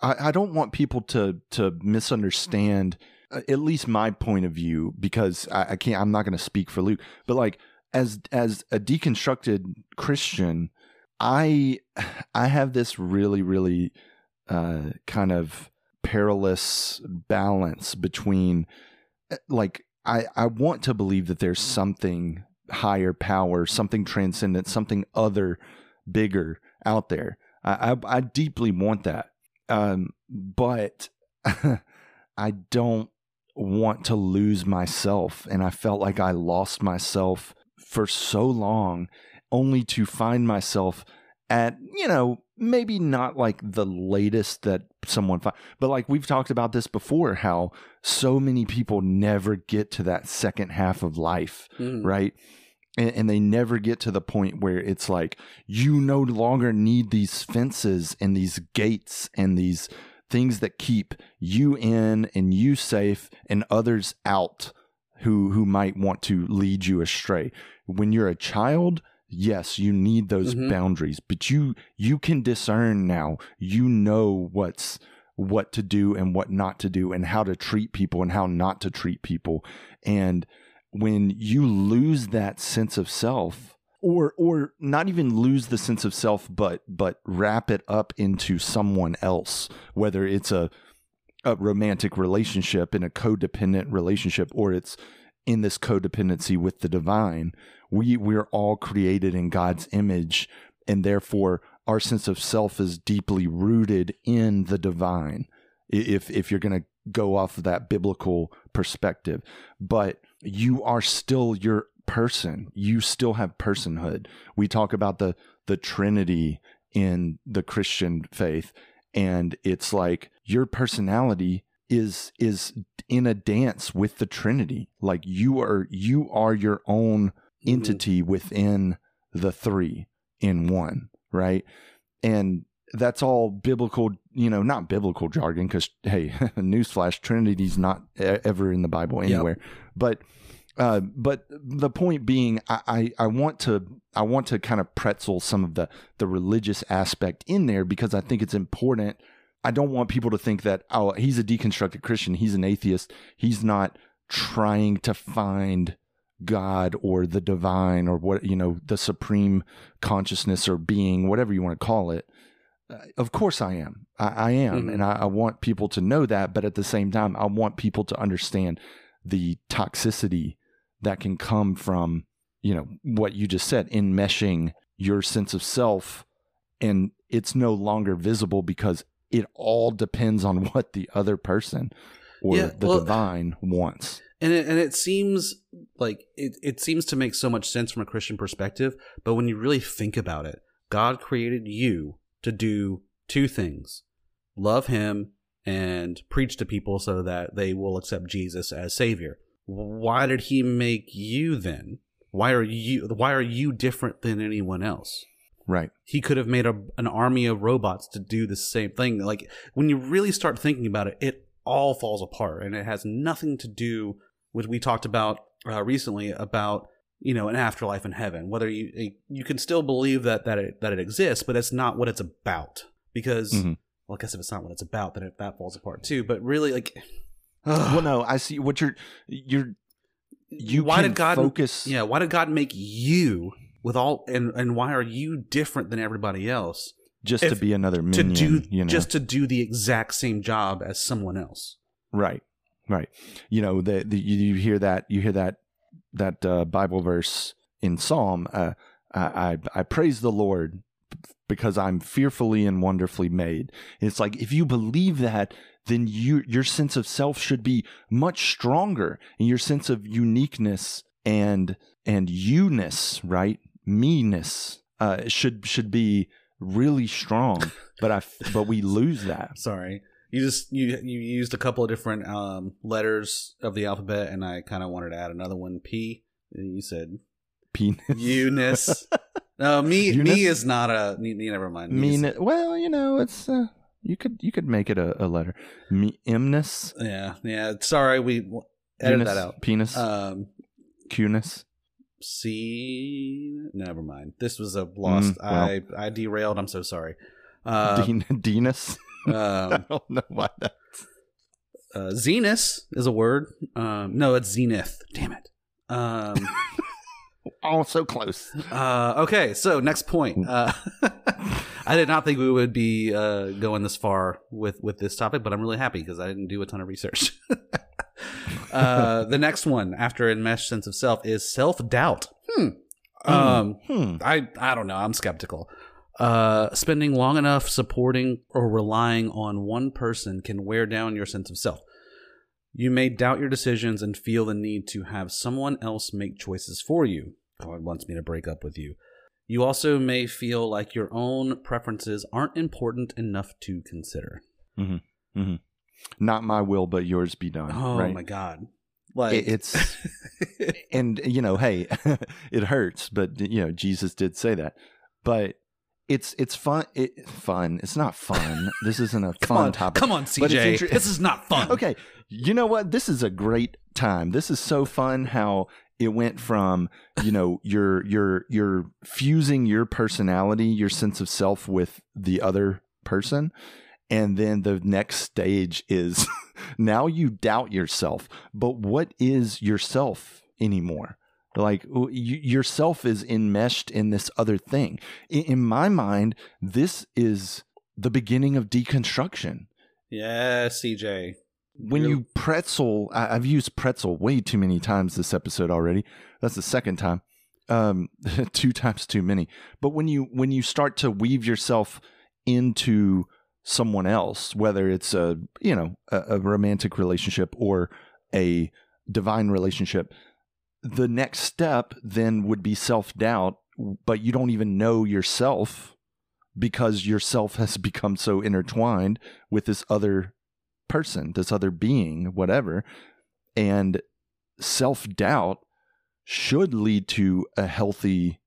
i, I don't want people to to misunderstand uh, at least my point of view because i, I can't i'm not going to speak for luke but like as as a deconstructed christian i i have this really really uh kind of perilous balance between uh, like i i want to believe that there's something higher power something transcendent something other bigger out there. I, I, I deeply want that. Um, but I don't want to lose myself. And I felt like I lost myself for so long only to find myself at, you know, maybe not like the latest that someone find, but like we've talked about this before, how so many people never get to that second half of life Mm. right? And, and they never get to the point where it's like you no longer need these fences and these gates and these things that keep you in and you safe and others out who who might want to lead you astray. When you're a child, yes, you need those Mhm. boundaries, but you you can discern now. You know what's what to do and what not to do and how to treat people and how not to treat people. And when you lose that sense of self or or not even lose the sense of self but but wrap it up into someone else whether it's a a romantic relationship in a codependent relationship or it's in this codependency with the divine. We we're all created in God's image, and therefore our sense of self is deeply rooted in the divine. If if you're going to go off of that biblical perspective, but you are still your person. You still have personhood. We talk about the the Trinity in the Christian faith, and it's like your personality is is in a dance with the Trinity. Like you are you are your own Mm-hmm. entity within the three in one, right? And that's all biblical, you know, not biblical jargon because hey, newsflash, Trinity's not ever in the Bible Yep. anywhere. But uh, but the point being, I, I, I want to I want to kind of pretzel some of the the religious aspect in there because I think it's important. I don't want people to think that oh he's a deconstructed Christian, he's an atheist, he's not trying to find God or the divine or what you know the supreme consciousness or being, whatever you want to call it. Uh, of course, I am. I, I am, Mhm. and I, I want people to know that. But at the same time, I want people to understand the toxicity that can come from you know what you just said, enmeshing your sense of self, and it's no longer visible because it all depends on what the other person or Yeah, the well- divine wants. and it, and it seems like it, it seems to make so much sense from a christian perspective but when you really think about it god created you to do two things. Love him and preach to people so that they will accept jesus as savior. Why did he make you then? Why are you why are you different than anyone else Right. he could have made a, an army of robots to do the same thing. Like when you really start thinking about it, it all falls apart, and it has nothing to do with we talked about uh, recently about you know an afterlife in heaven. Whether you you can still believe that that it, that it exists, but it's not what it's about. Because Mhm. well, I guess if it's not what it's about, then it, that falls apart too. But really, like, well, no, I see what you're you're you why did God focus Yeah, why did God make you with all and and why are you different than everybody else? just to be another to minion, do you know. just to do the exact same job as someone else. right. Right. You know, the, the you, you hear that you hear that that uh, Bible verse in Psalm, uh, I, I I praise the Lord because I'm fearfully and wonderfully made. It's like if you believe that, then you your sense of self should be much stronger, and your sense of uniqueness and and you-ness, right? Me-ness uh, should should be really strong. but I but we lose that. Sorry, you just you you used a couple of different um, letters of the alphabet, and I kind of wanted to add another one, P. You said Penis. Eunice. no, me Eunice? me is not a. Me, never mind. Is- Mean well, you know, it's uh, you could you could make it a, a letter. Me imness. Yeah, yeah. Sorry, we edit Eunice, that out. Penis. Um. C. Never mind. This was a lost. Mm, well. I I derailed. I'm so sorry. Uh, Dean, Deanus. I um, don't know why that. uh, Zenus is a word. Um, no, it's Zenith. Damn it. Um, Oh, so close. uh, okay, so next point. Uh, I did not think we would be uh, going this far with with this topic, but I'm really happy because I didn't do a ton of research. Uh, the next one after enmeshed sense of self is self doubt. Hmm. Um, Hmm. I I don't know. I'm skeptical. Uh, spending long enough supporting or relying on one person can wear down your sense of self. You may doubt your decisions and feel the need to have someone else make choices for you. God wants me to break up with you. You also may feel like your own preferences aren't important enough to consider. Not my will, but yours be done. Oh right? my god! Like It- it's and you know, hey, it hurts, but you know, Jesus did say that. But it's it's fun. It fun. It's not fun. this isn't a fun on, topic. come on, CJ. inter- this is not fun. Okay, you know what? This is a great time. This is so fun how it went from, you know, you're you're you're fusing your personality, your sense of self with the other person. And then the next stage is now you doubt yourself. But what is yourself anymore? Like you, yourself is enmeshed in this other thing. In, my mind, this is the beginning of deconstruction. Yeah, CJ. when you pretzel, I've used pretzel way too many times this episode already. That's the second time. Um, two times too many. But when you when you start to weave yourself into someone else, whether it's a you know a, a romantic relationship or a divine relationship, the next step then would be self doubt. But you don't even know yourself because yourself has become so intertwined with this other person, this other being, whatever. And self doubt should lead to a healthy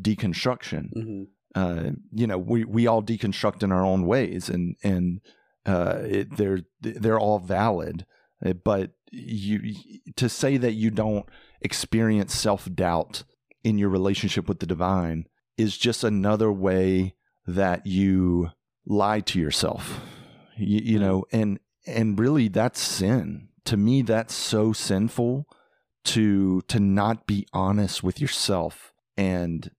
deconstruction. hmm Uh, you know, we, we all deconstruct in our own ways, and and uh, it, they're they're all valid. Uh, But you to say that you don't experience self doubt in your relationship with the divine is just another way that you lie to yourself. You, you Mm. know, and and really that's sin. To me, that's so sinful to to not be honest with yourself and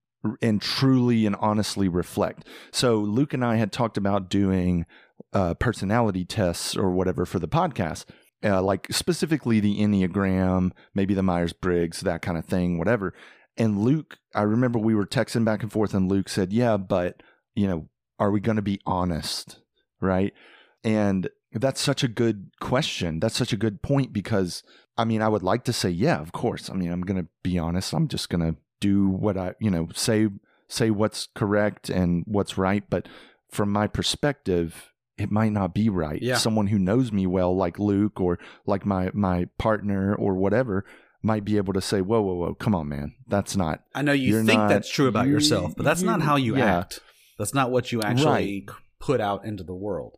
and truly and honestly reflect. So Luke and I had talked about doing uh, personality tests or whatever for the podcast, uh, like specifically the Enneagram, maybe the Myers Briggs, that kind of thing, whatever. And Luke, I remember we were texting back and forth, and Luke said, "Yeah, but you know, are we going to be honest, right?" And that's such a good question. That's such a good point because I mean, I would like to say, yeah, of course. I mean, I'm going to be honest. I'm just going to do what I, you know, say say what's correct and what's right, but from my perspective, it might not be right. Yeah. Someone who knows me well like Luke or like my my partner or whatever might be able to say, "Whoa, whoa, whoa, come on, man. That's not I know you think not- that's true about you- yourself, but that's not how you yeah. act. That's not what you actually put out into the world.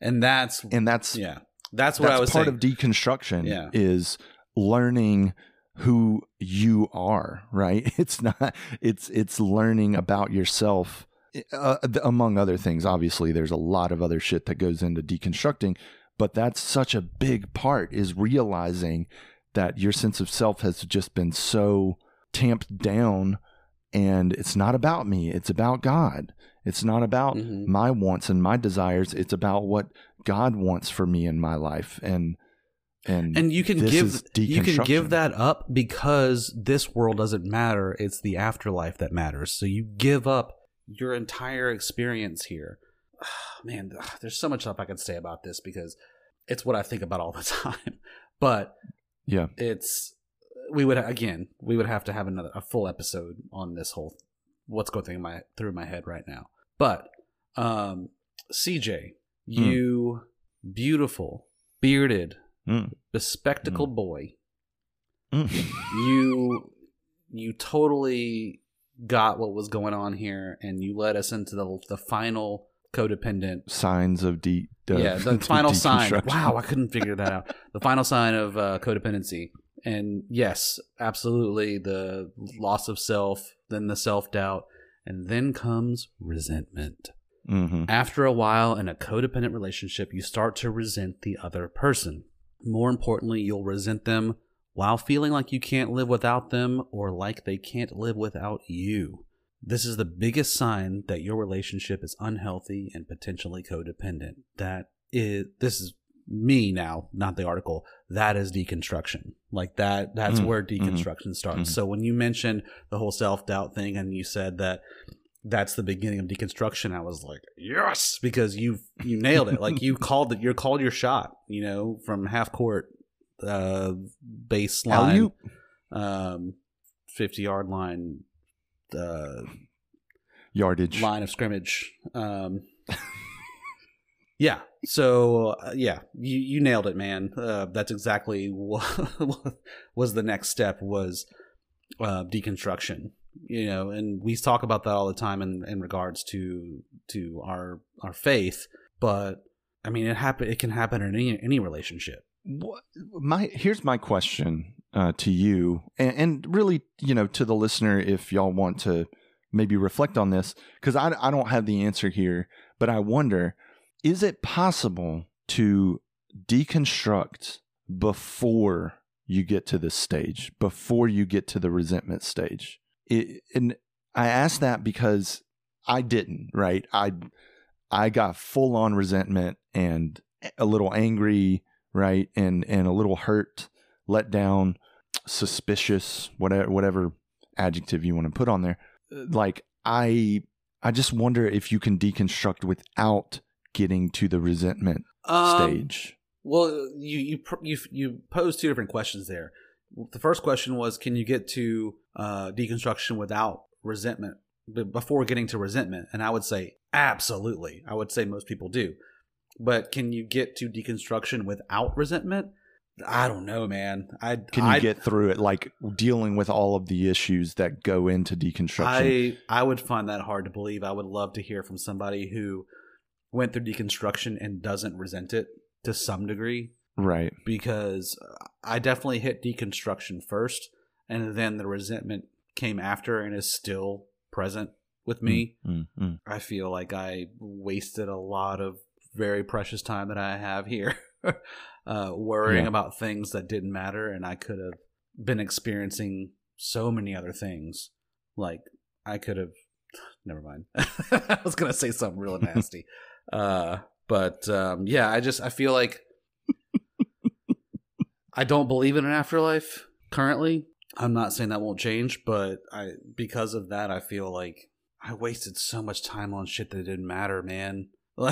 And that's and that's yeah. That's what that's I was part saying. of deconstruction Yeah. is learning who you are right? It's not it's it's learning about yourself uh, among other things. Obviously there's a lot of other shit that goes into deconstructing but that's such a big part is realizing that your sense of self has just been so tamped down and it's not about me it's about god. It's not about Mhm. my wants and my desires it's about what god wants for me in my life. And and and you can give you can give that up because this world doesn't matter. It's the afterlife that matters. So you give up your entire experience here. Man there's so much stuff i can say about this because it's what i think about all the time. But yeah. it's we would again we would have to have another a full episode on this whole what's going through my through my head right now. But um cj you beautiful bearded Mm. bespectacled boy Mm. you you totally got what was going on here and you led us into the the final codependent signs of de- of yeah the final sign wow i couldn't figure that out the final sign of uh, codependency and yes absolutely the loss of self then the self-doubt and then comes resentment Mhm. after a while in a codependent relationship, you start to resent the other person. More importantly, you'll resent them while feeling like you can't live without them or like they can't live without you. This is the biggest sign that your relationship is unhealthy and potentially codependent. That is this is me now, not the article. That is deconstruction. Like that that's Mm, where deconstruction starts. mhm. So when you mentioned the whole self-doubt thing and you said that that's the beginning of deconstruction. I was like yes because you you nailed it. Like you called it you called your shot you know from half court uh baseline um 50 yard line uh yardage. line of scrimmage um yeah. So uh, yeah you you nailed it man. Uh that's exactly what was the next step was uh deconstruction you know and we talk about that all the time in in regards to to our our faith but i mean it happen it can happen in any any relationship my here's my question uh, to you, and, and really, you know, to the listener, if y'all want to maybe reflect on this, because I I don't have the answer here, but I wonder, is it possible to deconstruct before you get to this stage, before you get to the resentment stage? It, and I ask that because I didn't, right? I I got full on resentment and a little angry right? And and a little hurt, let down, suspicious, whatever whatever adjective you want to put on there. Like I I just wonder if you can deconstruct without getting to the resentment Um, stage. Well, you you you you posed two different questions there. The first question was, can you get to uh, deconstruction without resentment before getting to resentment? And I would say absolutely. I would say most people do. But can you get to deconstruction without resentment? I don't know, man. I Can you I, get through it like dealing with all of the issues that go into deconstruction? I I would find that hard to believe. I would love to hear from somebody who went through deconstruction and doesn't resent it to some degree. right. because I definitely hit deconstruction first, and then the resentment came after and is still present with me. Mm, mm. I feel like I wasted a lot of very precious time that I have here uh, worrying Yeah. about things that didn't matter, and I could have been experiencing so many other things. Like I could have. Never mind. I was gonna say something real nasty, uh, but um, yeah, I just I feel like I don't believe in an afterlife currently. I'm not saying that won't change, but I because of that, I feel like I wasted so much time on shit that didn't matter, man.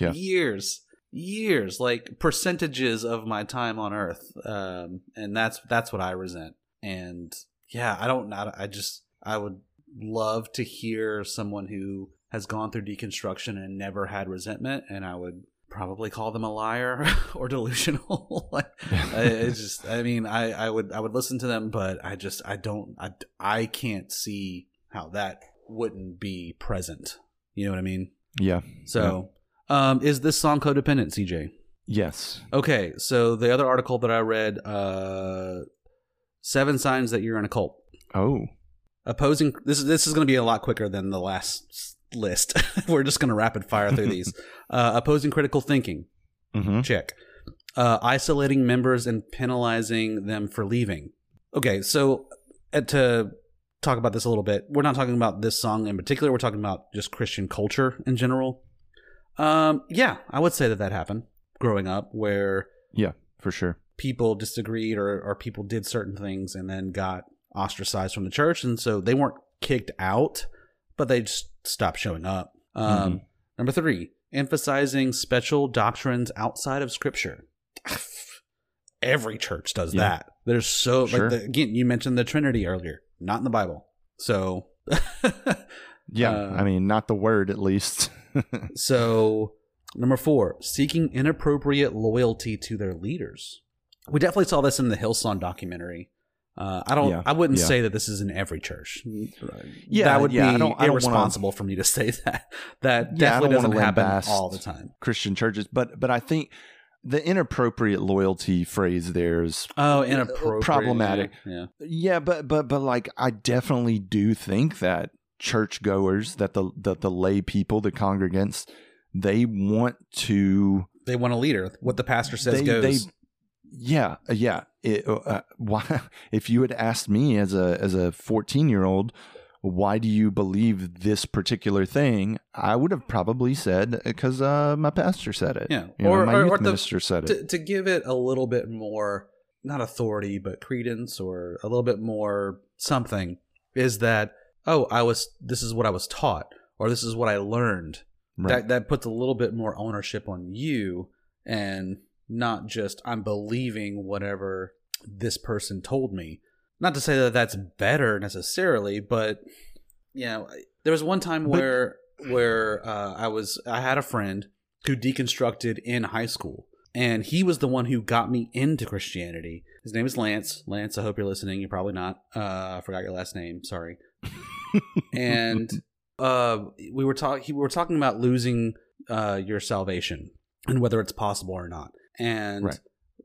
Yeah. Years, years, like percentages of my time on Earth, um, and that's that's what I resent. And yeah, I don't. I, I just I would love to hear someone who has gone through deconstruction and never had resentment, and I would probably call them a liar or delusional. like, I- it's just i mean i i would i would listen to them but i just i don't i i can't see how that wouldn't be present you know what i mean yeah. so um is this song codependent cj Yes. okay so the other article that i read uh seven signs that you're in a cult Oh. opposing this is this is going to be a lot quicker than the last list we're just going to rapid fire through these uh opposing critical thinking hmm check. Uh, isolating members and penalizing them for leaving. Okay, so uh, to talk about this a little bit, we're not talking about this song in particular. We're talking about just Christian culture in general. Um, yeah, I would say that that happened growing up, where yeah, For sure. people disagreed or or people did certain things and then got ostracized from the church, and so they weren't kicked out, but they just stopped showing up. Um, Number three, emphasizing special doctrines outside of Scripture. Every church does Yeah. that. There's so Sure. like the, again, you mentioned the Trinity earlier, not in the Bible. So, Yeah. Uh, I mean, not the word at least. so number four, seeking inappropriate loyalty to their leaders. We definitely saw this in the Hillsong documentary. Uh, I don't. Yeah, I wouldn't yeah. say that this is in every church. Yeah, that would yeah, I be don't- I don't wanna- irresponsible for me to say that. That definitely doesn't happen all the time. Christian churches, but but I think the inappropriate loyalty phrase there is Oh, inappropriate. problematic. Yeah. Yeah, but but but like I definitely do think that churchgoers, that the that the lay people, the congregants, they want to They want a leader. What the pastor says they, goes. they yeah uh, yeah it, uh, why if you had asked me as a as a 14 year old why do you believe this particular thing i would have probably said because uh, my pastor said it yeah. You know, or my or, youth or the, minister said it to, to give it a little bit more, not authority, but credence or a little bit more something is that, oh, I was, this is what I was taught or this is what I learned. Right. That, that puts a little bit more ownership on you and not just I'm believing whatever this person told me. Not to say that that's better necessarily, but you know, there was one time But- where where uh, I was I had a friend who deconstructed in high school, and he was the one who got me into Christianity. His name is Lance. Lance, I hope you're listening. You're probably not. Uh, I forgot your last name. Sorry. and uh, we were talking. We were talking about losing uh, your salvation and whether it's possible or not. And Right.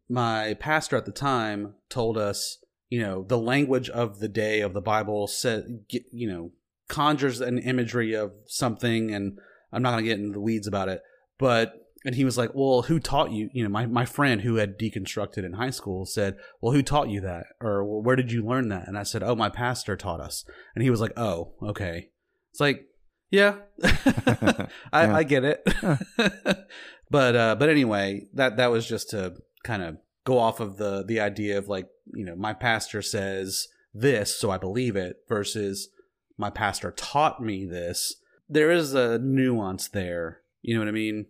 my pastor at the time told us, you know, the language of the day of the Bible said, you know, conjures an imagery of something, and I'm not going to get into the weeds about it, but. And he was like, "Well, who taught you? You know, my, my friend who had deconstructed in high school said, "Well, who taught you that? Or well, where did you learn that?" And I said, "Oh, my pastor taught us." And he was like, "Oh, okay." It's like, yeah, I, Yeah. I get it. But uh, but anyway, that that was just to kind of go off of the the idea of like you know my pastor says this, so I believe it, versus my pastor taught me this. There is a nuance there. You know what I mean?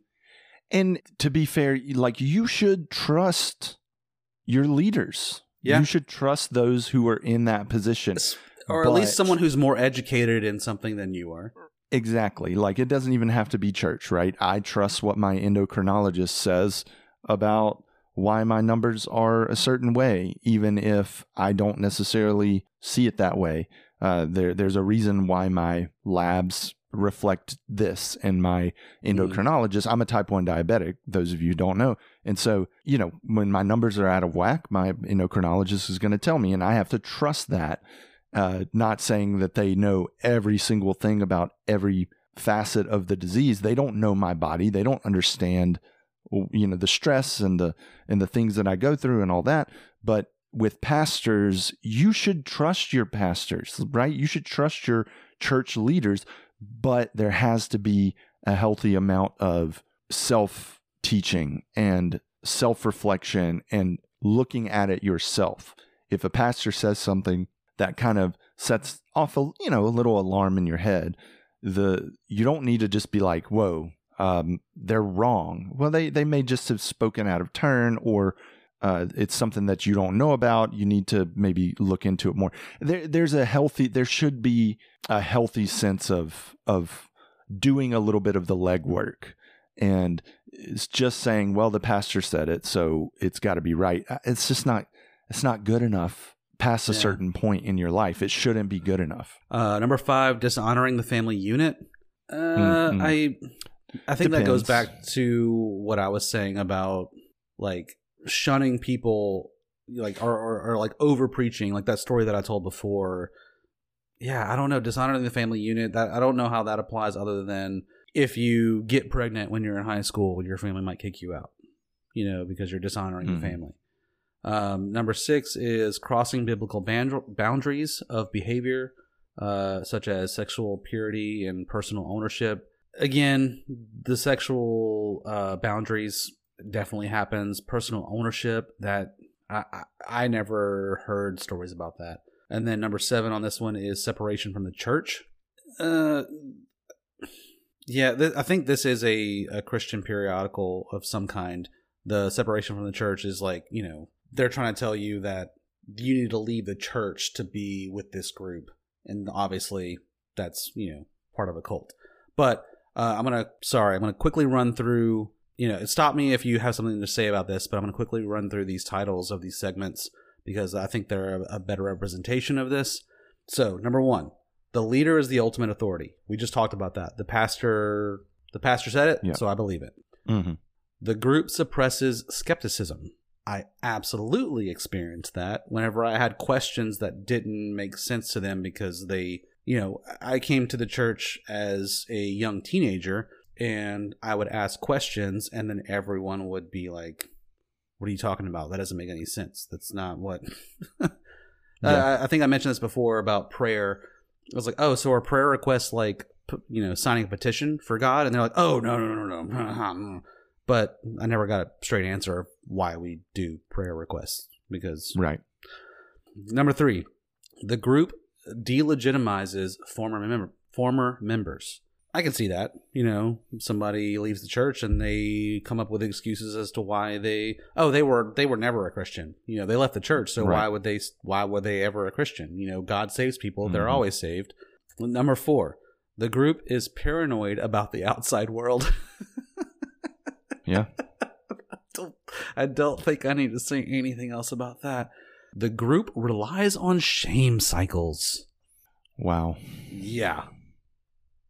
And to be fair, like you should trust your leaders. Yeah. You should trust those who are in that position. Or at least someone who's more educated in something than you are. Exactly. Like it doesn't even have to be church, right? I trust what my endocrinologist says about why my numbers are a certain way, even if I don't necessarily see it that way. Uh, there, there's a reason why my labs reflect this, and my endocrinologist. I'm a type one diabetic. Those of you who don't know, and so you know when my numbers are out of whack, my endocrinologist is going to tell me, and I have to trust that. Uh, not saying that they know every single thing about every facet of the disease. They don't know my body. They don't understand, you know, the stress and the and the things that I go through and all that. But with pastors, you should trust your pastors, right? You should trust your church leaders, but there has to be a healthy amount of self teaching and self reflection and looking at it yourself. If a pastor says something that kind of sets off a you know a little alarm in your head, the you don't need to just be like, "Whoa, um, they're wrong." Well, they they may just have spoken out of turn, or uh, it's something that you don't know about. You need to maybe look into it more. There, there's a healthy. There should be a healthy sense of of doing a little bit of the legwork, and it's just saying, "Well, the pastor said it, so it's got to be right." Uh, It's just not. It's not good enough past a Yeah. certain point in your life. It shouldn't be good enough. Uh, number five, dishonoring the family unit. Uh, Mm, mm. I I think that goes back to what I was saying about like shunning people, like or or, or like over preaching, like that story that I told before. Yeah, I don't know, dishonoring the family unit. That I don't know how that applies, other than if you get pregnant when you're in high school, your family might kick you out. You know, because you're dishonoring Mhm. the family. Um, number six is crossing biblical band- boundaries of behavior, uh, such as sexual purity and personal ownership. Again, the sexual uh, boundaries definitely happens. Personal ownership that I, I I never heard stories about that. And then number seven on this one is separation from the church. Uh, yeah, th- I think this is a, a Christian periodical of some kind. The separation from the church is like, you know, they're trying to tell you that you need to leave the church to be with this group. And obviously, that's, you know, part of a cult. But uh, I'm going to, sorry, I'm going to quickly run through, you know, stop me if you have something to say about this, but I'm going to quickly run through these titles of these segments because I think they're a, a better representation of this. So, number one, the leader is the ultimate authority. We just talked about that. The pastor, the pastor said it, Yeah. so I believe it. Mm-hmm. The group suppresses skepticism. I absolutely experienced that whenever I had questions that didn't make sense to them because they, you know, I came to the church as a young teenager and I would ask questions and then everyone would be like, What are you talking about? That doesn't make any sense. That's not what. Yeah. I, I think I mentioned this before about prayer. I was like, Oh, so are prayer requests like, you know, signing a petition for God? And they're like, Oh, no, no, no, no, no. But I never got a straight answer of why we do prayer requests because Right. Number three, the group delegitimizes former member former members. I can see that. You know, somebody leaves the church and they come up with excuses as to why they oh they were they were never a Christian. You know, they left the church, so why would they why were they ever a Christian? You know, God saves people; they're Mhm. always saved. Number four, the group is paranoid about the outside world. Yeah. don't, I don't think I need to say anything else about that. The group relies on shame cycles. Wow. Yeah.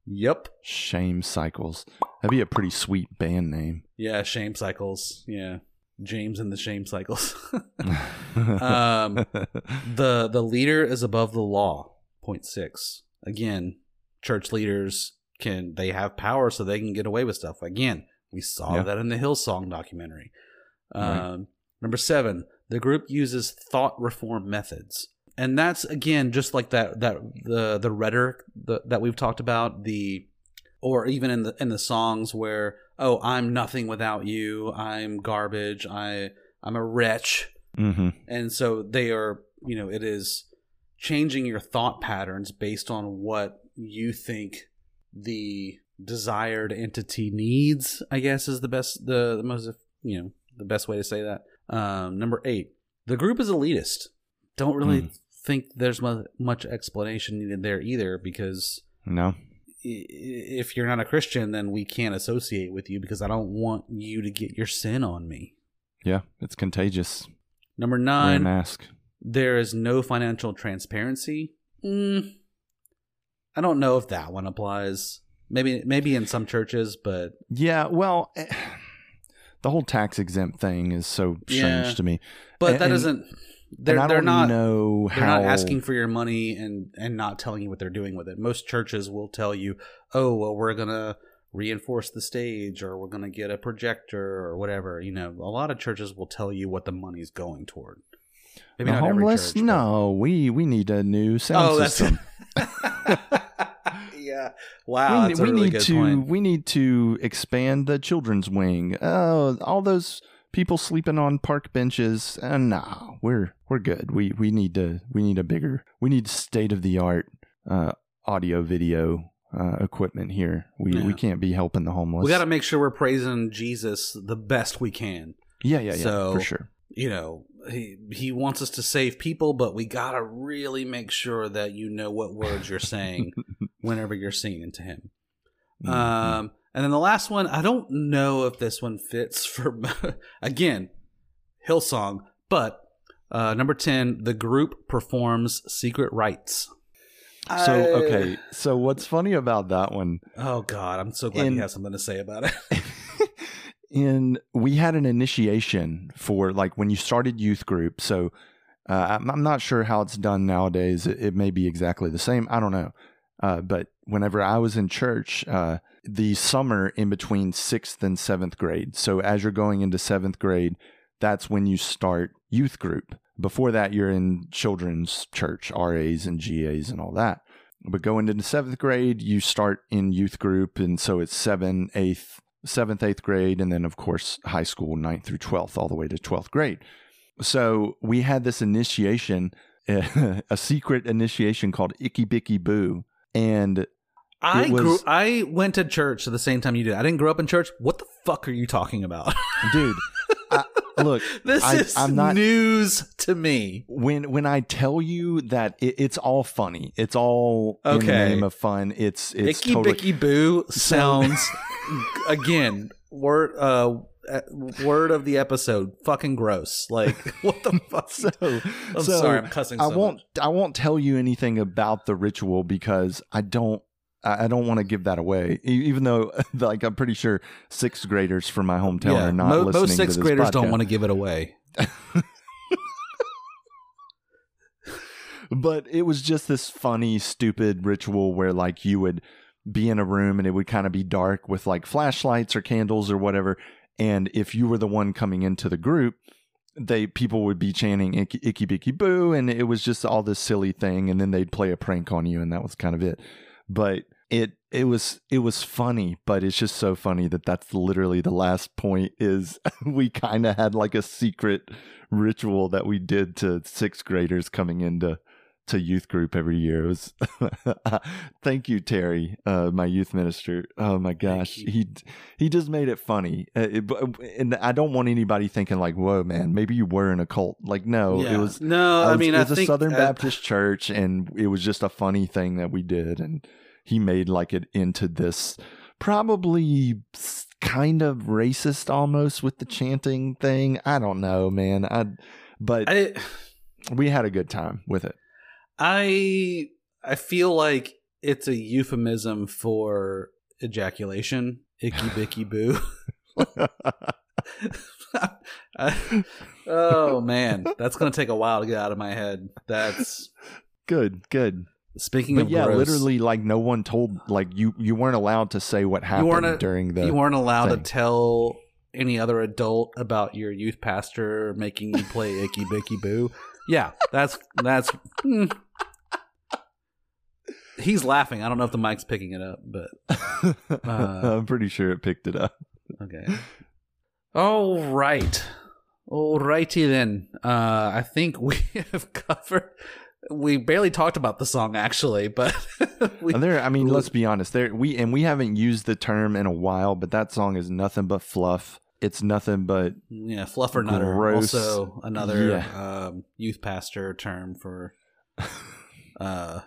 Yep. Shame cycles. That'd be a pretty sweet band name. Yeah, shame cycles. Yeah. James and the shame cycles. um the the leader is above the law. Point six. Again, church leaders can they have power so they can get away with stuff. Again, we saw Yeah. that in the Hillsong documentary. Um, Number seven, the group uses thought reform methods, and that's again just like that that the the rhetoric the, that we've talked about the or even in the in the songs where oh, I'm nothing without you. I'm garbage. I I'm a wretch. hmm And so they are, you know, it is changing your thought patterns based on what you think the desired entity needs, I guess is the best the, the most you know, the best way to say that. Um number 8. The group is elitist. Don't really Hmm. think there's much explanation needed there either because No. if you're not a Christian, then we can't associate with you because I don't want you to get your sin on me. Yeah, it's contagious. Number nine, mask. there is no financial transparency. Mm, I don't know if that one applies. Maybe, maybe in some churches, but Yeah, well, eh, the whole tax exempt thing is so strange Yeah. to me. but And- that doesn't. They're they're don't know they're how not asking for your money and and not telling you what they're doing with it. Most churches will tell you, "Oh, well, we're gonna reinforce the stage, or we're gonna get a projector, or whatever." You know, a lot of churches will tell you what the money's going toward. Maybe the not homeless. church, but- no, we we need a new sound Oh, that's system. yeah. Wow, we, we really need to point. we need to expand the children's wing. Oh, all those people sleeping on park benches. Uh, no, we're we're good. We we need to we need a bigger we need state of the art uh, audio video uh, equipment here. We Yeah. we can't be helping the homeless. We got to make sure we're praising Jesus the best we can. yeah yeah yeah so- for sure. You know, he he wants us to save people, but we got to really make sure that you know what words you're saying whenever you're singing to him. Mhm. Um, and then the last one, I don't know if this one fits for again, Hillsong, but uh, number ten, the group performs secret rites. so okay, so what's funny about that one? Oh God, I'm so glad In- you have something to say about it. in we had an initiation for like when you started youth group so uh, I'm, I'm not sure how it's done nowadays. It, it may be exactly the same. I don't know. Uh, but whenever i was in church uh, the summer in between sixth and seventh grade so as you're going into seventh grade that's when you start youth group. Before that you're in children's church ras and gas and all that. But going into seventh grade you start in youth group and so it's seven eighth seventh, eighth grade, and then of course high school, ninth through twelfth, all the way to twelfth grade. So we had this initiation, a secret initiation called Icky Bicky Boo, and I was- grew. I went to church at the same time you did. I didn't grow up in church. What the fuck are you talking about? dude, I, look, this I- is I'm not- news to me. when when I tell you that it, it's all funny, it's all in the Okay. name of fun. It's it's Icky totally Bicky Boo sounds again word uh uh, word of the episode fucking gross. Like what the fuck? so. I'm so sorry, I'm cussing. I won't. much. I won't tell you anything about the ritual because I don't. I don't want to give that away. Even though, like, I'm pretty sure sixth graders from my hometown Yeah, are not mo- listening most sixth graders don't want to give it away. But it was just this funny, stupid ritual where, like, you would be in a room and it would kind of be dark with like flashlights or candles or whatever. And if you were the one coming into the group, they people would be chanting icky, icky bicky boo and it was just all this silly thing and then they'd play a prank on you and that was kind of it but it it was it was funny but it's just so funny that that's literally the last point is we kind of had like a secret ritual that we did to sixth graders coming into to youth group every year it was thank you terry uh my youth minister oh my gosh he he just made it funny uh, it, and i don't want anybody thinking like whoa man maybe you were in a cult like no Yeah. it was no. I was- mean, it was a think Southern Baptist church, and it was just a funny thing that we did, and he made like it into this probably kind of racist almost with the chanting thing. I don't know, man. I but I, we had a good time with it. I I feel like it's a euphemism for ejaculation. Icky bicky boo. oh man, that's gonna take a while to get out of my head. That's good, good. speaking But of yeah, gross, literally, like no one told, like you you weren't allowed to say what happened a- during the. you weren't allowed thing. to tell any other adult about your youth pastor making you play icky bicky boo. Yeah, that's that's. hmm. He's laughing. I don't know if the mic's picking it up, but Uh, I'm pretty sure it picked it up. Okay. All right. All righty then. Uh, I think we have covered. We barely talked about the song actually, but we, there. I mean, let's be honest. There we and we haven't used the term in a while, but that song is nothing but fluff. It's nothing but yeah, fluffer nutter. Gross. Also, another Yeah. um, youth pastor term for uh,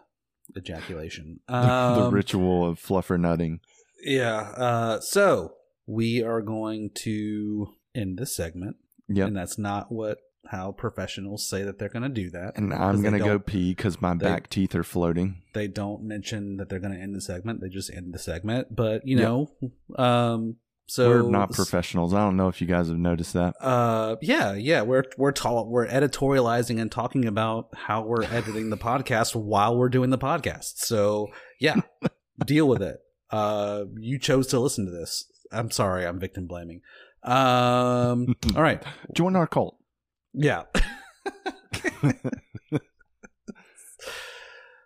ejaculation. Um, the ritual of fluffer nutting. Yeah. Uh, so we are going to end this segment, Yeah. and that's not what how professionals say that they're going to do that. And I'm gonna go pee because my they- back teeth are floating. They don't mention that they're going to end the segment. They just end the segment. But you Yep. know, um, so We're not professionals. I don't know if you guys have noticed that. Uh, yeah, yeah. We're we're tall. We're editorializing and talking about how we're editing the podcast while we're doing the podcast. So yeah, deal with it. Uh, you chose to listen to this. I'm sorry. I'm victim blaming. Um. all right. Join our cult. Yeah.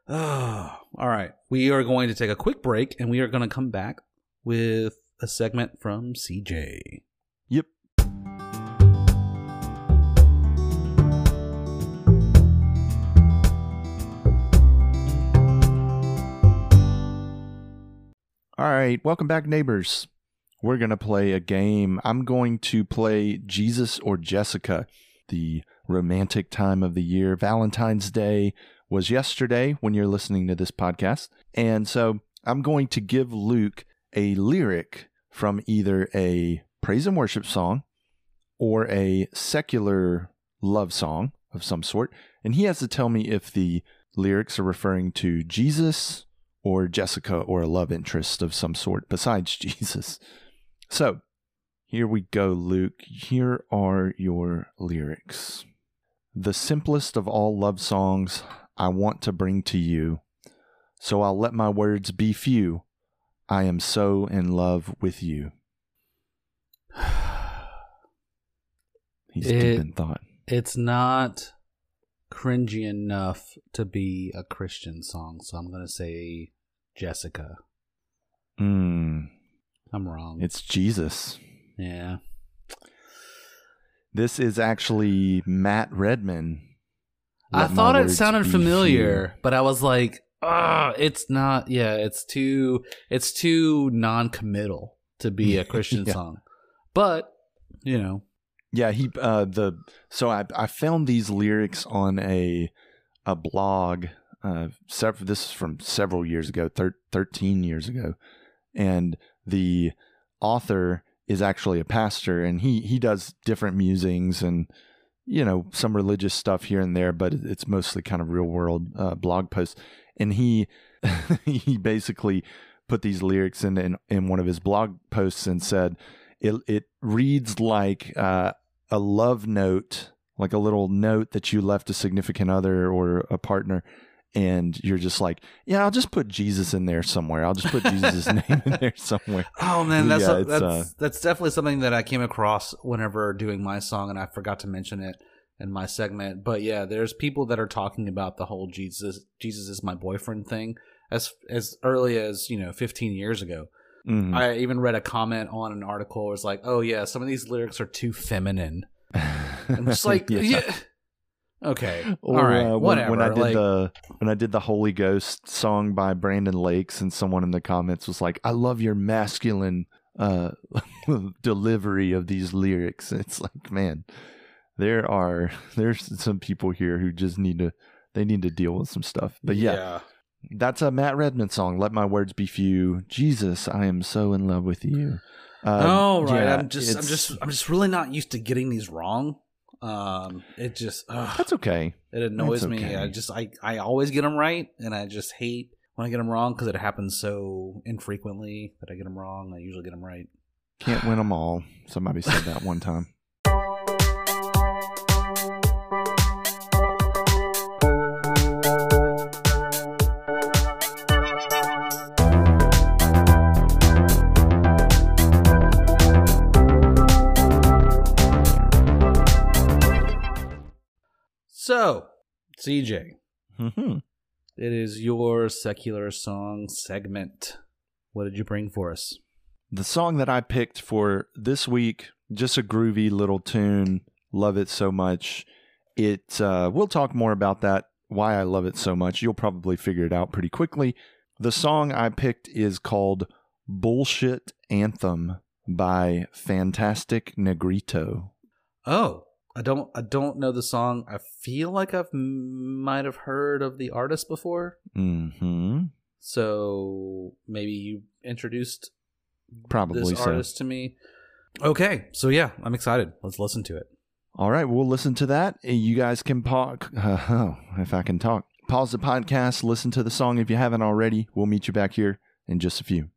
oh, all right. We are going to take a quick break, and we are going to come back with a segment from CJ. Yep. All right, welcome back, neighbors. We're going to play a game. I'm going to play Jesus or Jessica, the romantic time of the year. Valentine's Day was yesterday when you're listening to this podcast. And so I'm going to give Luke a lyric from either a praise and worship song or a secular love song of some sort. And he has to tell me if the lyrics are referring to Jesus or Jessica or a love interest of some sort besides Jesus. So here we go, Luke. Here are your lyrics. The simplest of all love songs I want to bring to you. So I'll let my words be few. I am so in love with you. He's It- deep in thought. It's not cringy enough to be a Christian song, so I'm gonna say Jessica. Mm, I'm wrong. it's Jesus. yeah. This is actually Matt Redman. I thought it sounded familiar, but I was like, ah, it's not. Yeah, it's too. It's too non-committal to be a Christian Yeah. song. But you know, Yeah, he uh the so I I found these lyrics on a a blog uh several this is from several years ago, thir- 13 years ago. And the author is actually a pastor and he he does different musings and you know some religious stuff here and there but it's mostly kind of real world uh, blog posts. And he he basically put these lyrics in, in in one of his blog posts and said it it reads like uh, a love note, like a little note that you left a significant other or a partner, and you're just like, yeah, I'll just put Jesus in there somewhere. I'll just put Jesus' name in there somewhere. oh man, that's Yeah, a- that's uh, that's definitely something that I came across whenever doing my song, and I forgot to mention it in my segment. But yeah, there's people that are talking about the whole Jesus Jesus is my boyfriend thing as as early as you know 15 years ago. Mhm. I even read a comment on an article. It was like, "Oh yeah, some of these lyrics are too feminine." I'm just like, Yeah. yeah. Okay, Or, all right, uh, when, whatever. when I did like, the when I did the Holy Ghost song by Brandon Lakes, and someone in the comments was like, "I love your masculine uh, delivery of these lyrics." It's like, man, there are there's some people here who just need to they need to deal with some stuff. But yeah, that's a Matt Redman song. Let my words be few. Jesus, I am so in love with you. Um, oh right, yeah, I'm just, I'm just, I'm just really not used to getting these wrong. Um, it just, ugh, That's okay. it annoys that's me. I just, I, I always get them right, and I just hate when I get them wrong because it happens so infrequently that I get them wrong. I usually get them right. Can't win them all. Somebody said that one time. So, CJ, hmm it is your secular song segment. What did you bring for us? The song that I picked for this week, just a groovy little tune. Love it so much. It uh, we'll talk more about that why I love it so much. You'll probably figure it out pretty quickly. The song I picked is called Bullshit Anthem by Fantastic Negrito. Oh, I don't I don't know the song. I feel like I've might have heard of the artist before. Mhm. So maybe you introduced Probably this so. artist to me. Okay, so yeah, I'm excited. Let's listen to it. All right, we'll listen to that. You guys can pause. Uh, oh, if I can talk. Pause the podcast, listen to the song if you haven't already. We'll meet you back here in just a few.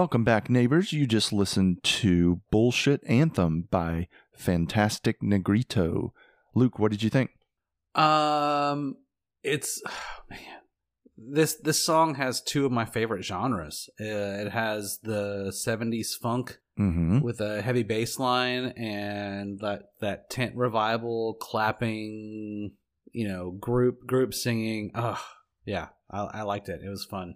Welcome back, neighbors. You just listened to Bullshit Anthem by Fantastic Negrito. Luke, what did you think? Um, it's man, this this song has two of my favorite genres. Uh, it has the '70s funk Mm-hmm. with a heavy bass line and that that tent revival clapping, you know, group group singing. Oh, yeah, I, I liked it. It was fun.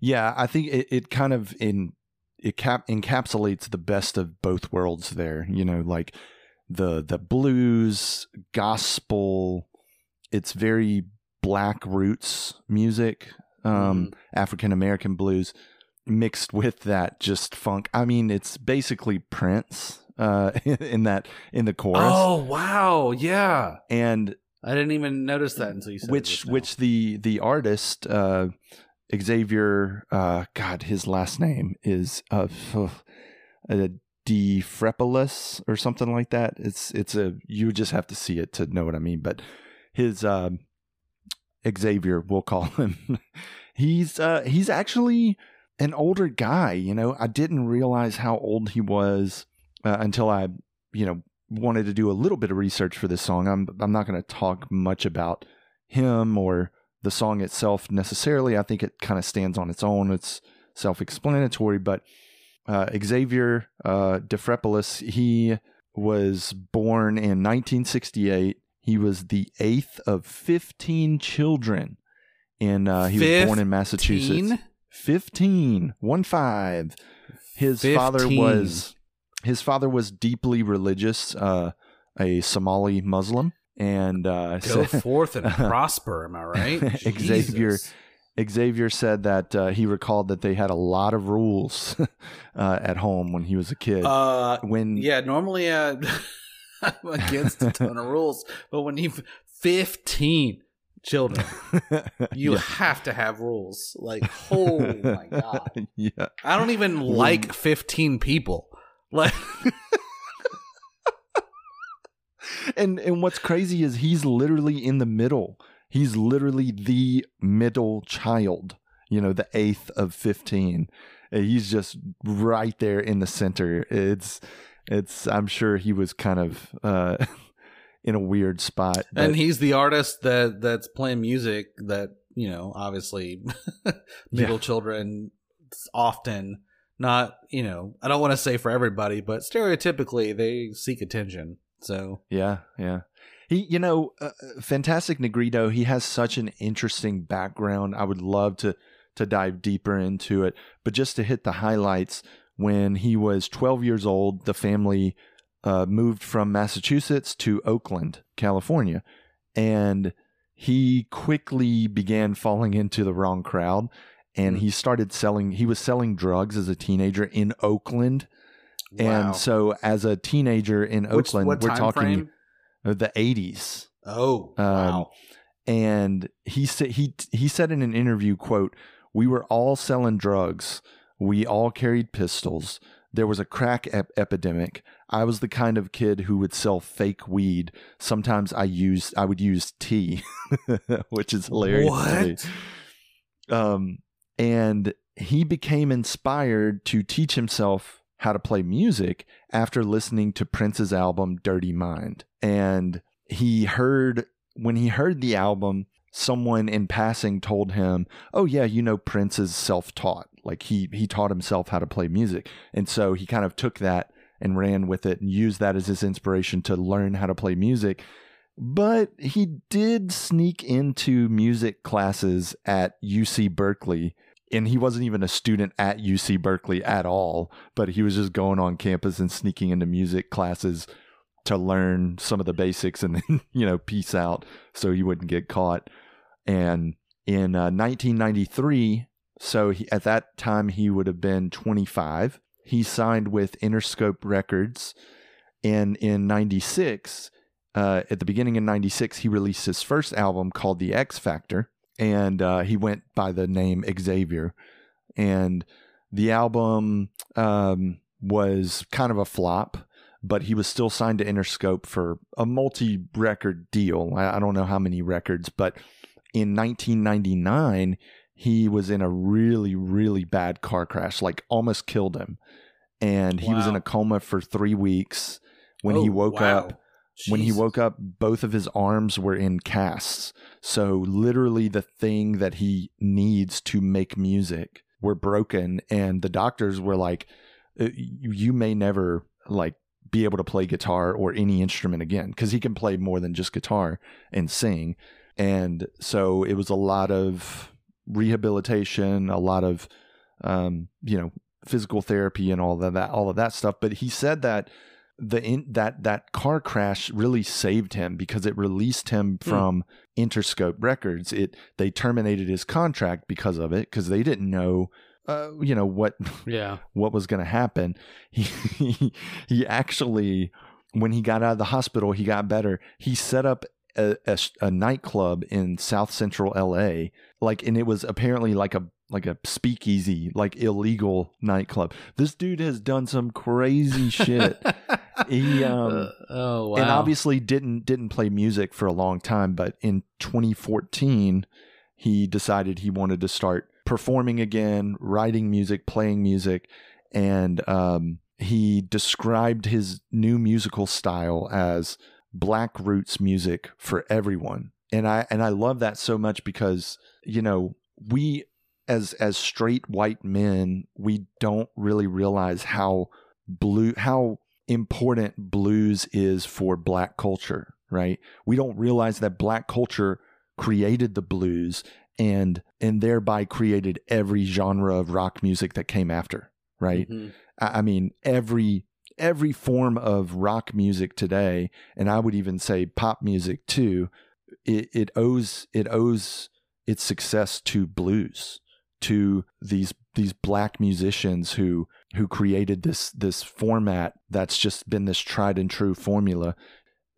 Yeah, I think it, it kind of in it cap encapsulates the best of both worlds there. You know, like the the blues, gospel, it's very black roots music, um, African American blues mixed with that just funk. I mean, it's basically Prince uh in that in the chorus. Oh wow, yeah. And I didn't even notice that until you said which which the the artist uh Xavier uh god his last name is uh, uh Dphrepaulezz or something like that. It's it's a you just have to see it to know what I mean but his um Xavier we'll call him. He's uh he's actually an older guy you know? I didn't realize how old he was uh, until I you know wanted to do a little bit of research for this song. I'm I'm not going to talk much about him or the song itself necessarily. I think it kind of stands on its own. It's self explanatory, but uh, Xavier uh, Dphrepaulezz, he was born in 1968. He was the eighth of 15 children. And uh, he was born in Massachusetts. 15? 15, one five. His father 15. was his father was deeply religious, uh, a Somali Muslim, and uh, Go so- forth and prosper. Am I right? Xavier- Jesus. Xavier said that uh, he recalled that they had a lot of rules uh, at home when he was a kid. Uh, when yeah. Normally, uh, I'm against a ton of rules, but when you've 15 children, you yeah. have to have rules. Like, oh my god, yeah, I don't even like 15 people. Like, and and what's crazy is he's literally in the middle. He's literally the middle child. You know, the eighth of fifteen. He's just right there in the center. It's it's. I'm sure he was kind of uh, in a weird spot. but- and he's the artist that that's playing music that you know, obviously, middle Yeah. children often not. You know, I don't want to say for everybody, but stereotypically they seek attention. So Yeah, yeah. He, you know, uh, Fantastic Negrito. He has such an interesting background. I would love to to dive deeper into it, but just to hit the highlights. When he was 12 years old, the family uh, moved from Massachusetts to Oakland, California, and he quickly began falling into the wrong crowd. And Mm. he started selling. He was selling drugs as a teenager in Oakland. Wow. And so, as a teenager in Which- Oakland, we're talking frame? the 80s. Oh, Um, wow. And he said he he said in an interview, "quote We were all selling drugs. We all carried pistols. There was a crack ep- epidemic. I was the kind of kid who would sell fake weed. Sometimes I used I would use tea, which is hilarious. What? Um, and he became inspired to teach himself how to play music after listening to Prince's album Dirty Mind. And he heard, when he heard the album, someone in passing told him, Oh, yeah, you know, Prince is self taught. Like he, he taught himself how to play music. And so he kind of took that and ran with it and used that as his inspiration to learn how to play music. but he did sneak into music classes at UC Berkeley. And he wasn't even a student at UC Berkeley at all, but he was just going on campus and sneaking into music classes to learn some of the basics and then, you know, peace out so he wouldn't get caught. And in uh, 1993, so he, at that time he would have been 25, he signed with Interscope Records. And in 96, uh, at the beginning of 96, he released his first album called The X Factor. And uh, he went by the name Xavier. And the album um, was kind of a flop but he was still signed to Interscope for a multi record deal. I, I, don't know how many records, but in 1999, he was in a really, really bad car crash, like almost killed him. And he wow. was in a coma for three weeks. When oh, he woke wow. up, Jeez. when he woke up, both of his arms were in casts. So literally the thing that he needs to make music were broken. And the doctors were like, uh, you may never like be able to play guitar or any instrument again because he can play more than just guitar and sing. And so it was a lot of rehabilitation, a lot of um, you know physical therapy and all of that, all of that stuff. But he said that the in, that that car crash really saved him because it released him hmm. from Interscope Records. It they terminated his contract because of it because they didn't know uh, you know what yeah what was going to happen he, he he actually when he got out of the hospital he got better he set up a, a, a, nightclub in south central la like and it was apparently like a like a speakeasy like illegal nightclub. This dude has done some crazy shit. He um uh, oh wow. and obviously didn't didn't play music for a long time but in 2014 he decided he wanted to start performing again, writing music, playing music, and um, he described his new musical style as black roots music for everyone. And I and I love that so much because you know we as as straight white men we don't really realize how blue how important blues is for black culture right? We don't realize that black culture created the blues and and thereby created every genre of rock music that came after right? Mm-hmm. I, I mean every every form of rock music today and i would even say pop music too it, it owes it owes its success to blues to these these black musicians who who created this this format that's just been this tried and true formula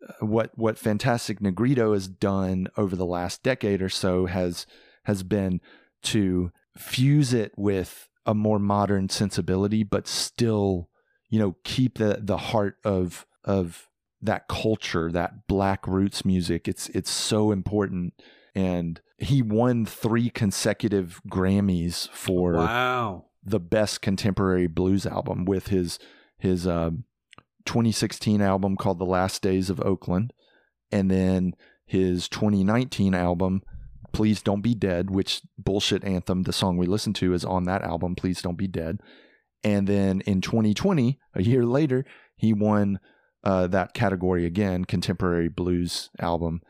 uh, what what fantastic negrito has done over the last decade or so has has been to fuse it with a more modern sensibility, but still, you know, keep the the heart of of that culture, that black roots music. It's it's so important. And he won three consecutive Grammys for wow the best contemporary blues album with his his uh, 2016 album called The Last Days of Oakland, and then his 2019 album Please Don't Be Dead, which bullshit anthem, the song we listened to is on that album, Please Don't Be Dead. And then in 2020, a year later, he won uh, that category again, contemporary blues album,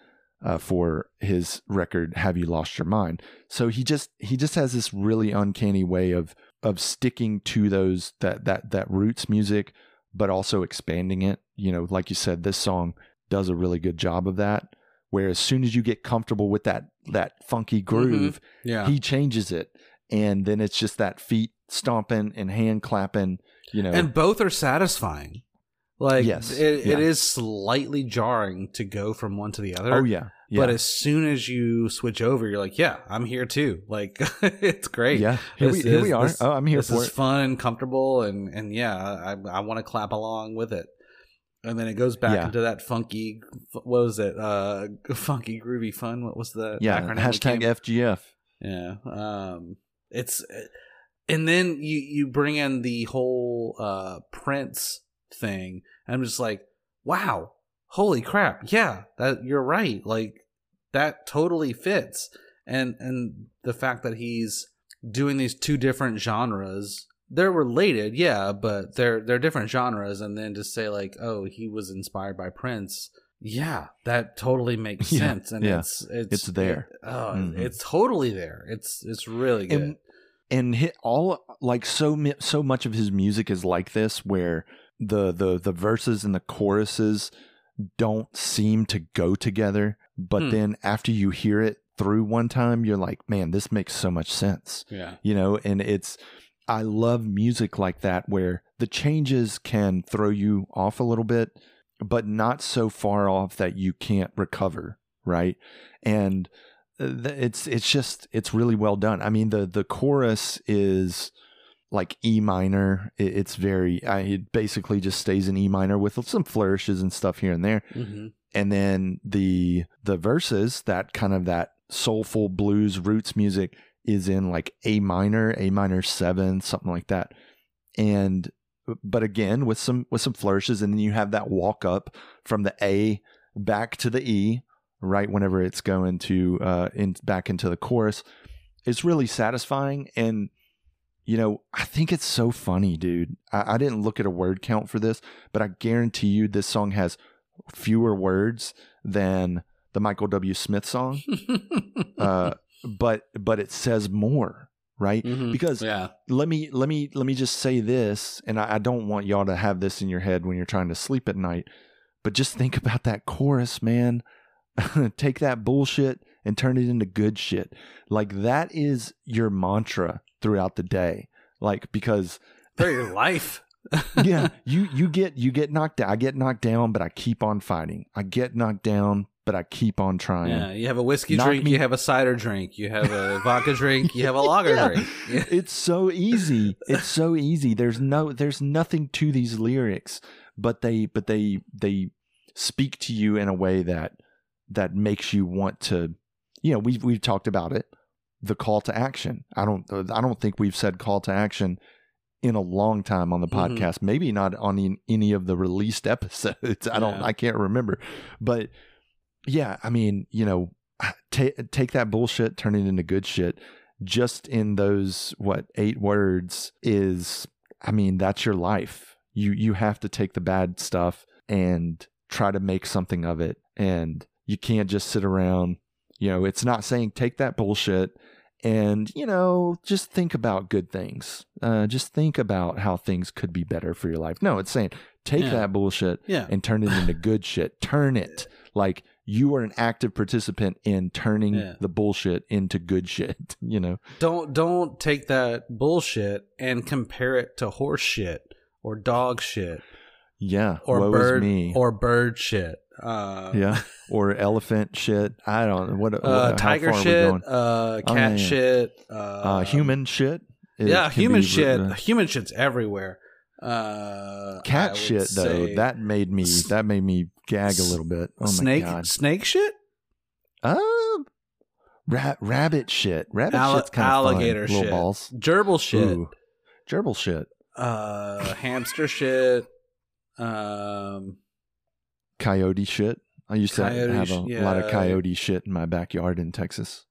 uh, for his record "Have You Lost Your Mind." So he just he just has this really uncanny way of of sticking to those that that that roots music, but also expanding it. You know, like you said, this song does a really good job of that where as soon as you get comfortable with that that funky mm-hmm. groove, mm-hmm. yeah. he changes it, and then it's just that feet stomping and hand clapping, you know. And both are satisfying. Like yes, it, yeah. it is slightly jarring to go from one to the other. Oh yeah. yeah. But as soon as you switch over, you're like, yeah, I'm here too. Like it's great. Yeah, here, we, here we, are. This, oh, I'm here this for is it. fun and comfortable, and and yeah, I I want to clap along with it and then it goes back yeah. into that funky what was it uh funky groovy fun what was the yeah hashtag fgf yeah um it's and then you you bring in the whole uh prince thing and i'm just like wow holy crap yeah that you're right like that totally fits and and the fact that he's doing these two different genres they're related, yeah, but they're they're different genres. And then to say like, oh, he was inspired by Prince, Yeah, that totally makes Yeah, sense, and yeah. it's, it's It's there. it- oh, Mhm. it's totally there. It's it's really good. and and hit all like so so much of his music is like this where the the the verses and the choruses don't seem to go together but Hmm. then after you hear it through one time you're like man this makes so much sense. Yeah, you know and it's i love music like that where the changes can throw you off a little bit but not so far off that you can't recover right? And uh, it's it's just it's really well done. I mean the the chorus is like e minor It- it's very I, it basically just stays in e minor with some flourishes and stuff here and there. Hmm and then the the verses that kind of that soulful blues roots music is in like a minor a minor 7 something like that. And but again with some with some flourishes and then you have that walk up from the a back to the e right whenever it's going to uh in back into the chorus. It's really satisfying and you know i think it's so funny dude I, I didn't look at a word count for this but i guarantee you this song has fewer words than the Michael W. Smith song, uh, but but it says more, right? Mhm. Because yeah, let me let me let me just say this, and I, I don't want y'all to have this in your head when you're trying to sleep at night, but just think about that chorus, man. Take that bullshit and turn it into good shit. Like that is your mantra throughout the day. Like because for your life. yeah, you you get you get knocked down. I get knocked down, but I keep on fighting. I get knocked down, but I keep on trying. Yeah, you have a whiskey Knock drink, me- you have a cider drink, you have a vodka drink, you have a lager Yeah. drink. Yeah. It's so easy. It's so easy. There's no there's nothing to these lyrics, but they but they they speak to you in a way that that makes you want to you know, we've we've talked about it. The call to action. I don't I don't think we've said call to action in a long time on the Mhm. podcast. Maybe not on in, any of the released episodes. I don't Yeah. I can't remember. But yeah, I mean, you know, ta- take that bullshit, turn it into good shit. Just in those what eight words is, I mean, that's your life. You you have to take the bad stuff and try to make something of it, and you can't just sit around. You know, it's not saying take that bullshit and you know just think about good things. Uh, just think about how things could be better for your life. No, it's saying take Yeah. that bullshit Yeah. and turn it into good shit. Turn it like you are an active participant in turning Yeah. the bullshit into good shit. You know, Don't don't take that bullshit and compare it to horse shit or dog shit yeah. or bird me. or bird shit. Uh, yeah, or elephant shit. I don't what. what uh, tiger far are we shit, uh, cat Oh, shit, uh, Uh, human shit. It yeah, human shit. uh, human shit's everywhere. Uh, cat shit though. That made me. S- That made me gag a little bit. Oh snake my god. snake shit. Um, ra- rabbit shit. Rabbit Alli- shit's kind of alligator fun. shit. Little balls. Gerbil shit. Ooh. Gerbil shit. Uh, hamster shit. Um, Coyote shit. I used to have a sh- lot of coyote shit in my backyard in Texas.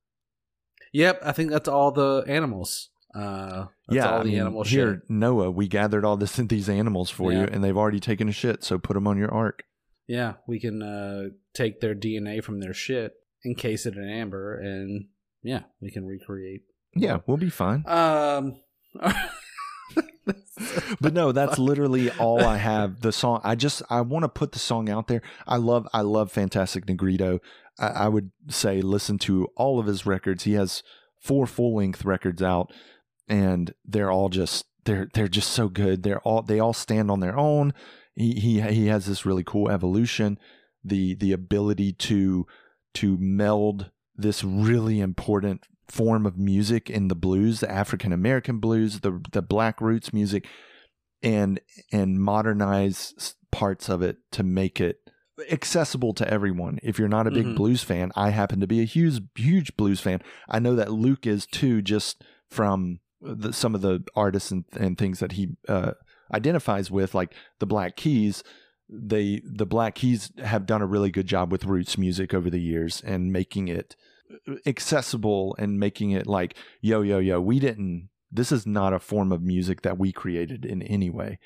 yep, I think that's all the animals. Uh, that's yeah, all I the mean, animal here, shit. Noah, we gathered all this these animals for you, and they've already taken a shit. So put them on your ark. Yeah, we can uh, take their DNA from their shit, encase it in amber, and yeah, we can recreate. Yeah, we'll be fine. Um, but no, that's literally all I have. The song, I just I want to put the song out there. I love I love Fantastic Negrito. I, I would say listen to all of his records. He has four full length records out, and they're all just they're they're just so good. They're all they all stand on their own. He he he has this really cool evolution, the the ability to to meld this really important form of music in the blues, the African American blues, the the black roots music, and and modernize parts of it to make it accessible to everyone. If you're not a big Mhm. blues fan, I happen to be a huge huge blues fan. I know that Luke is too, just from the, some of the artists and, and things that he uh, identifies with, like the Black Keys. They the Black Keys have done a really good job with roots music over the years and making it accessible and making it like yo yo yo we didn't this is not a form of music that we created in any way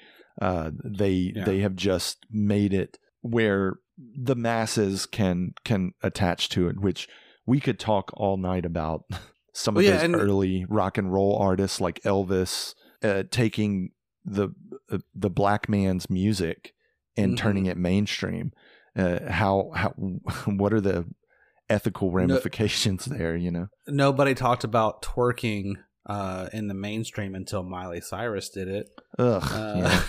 uh they Yeah. they have just made it where the masses can can attach to it, which we could talk all night about some Well, of yeah, those early rock and roll artists like Elvis uh, taking the uh, the black man's music and Mhm. turning it mainstream. Uh, how how what are the ethical ramifications there? You know. Nobody talked about twerking uh, in the mainstream until Miley Cyrus did it. Ugh. Uh,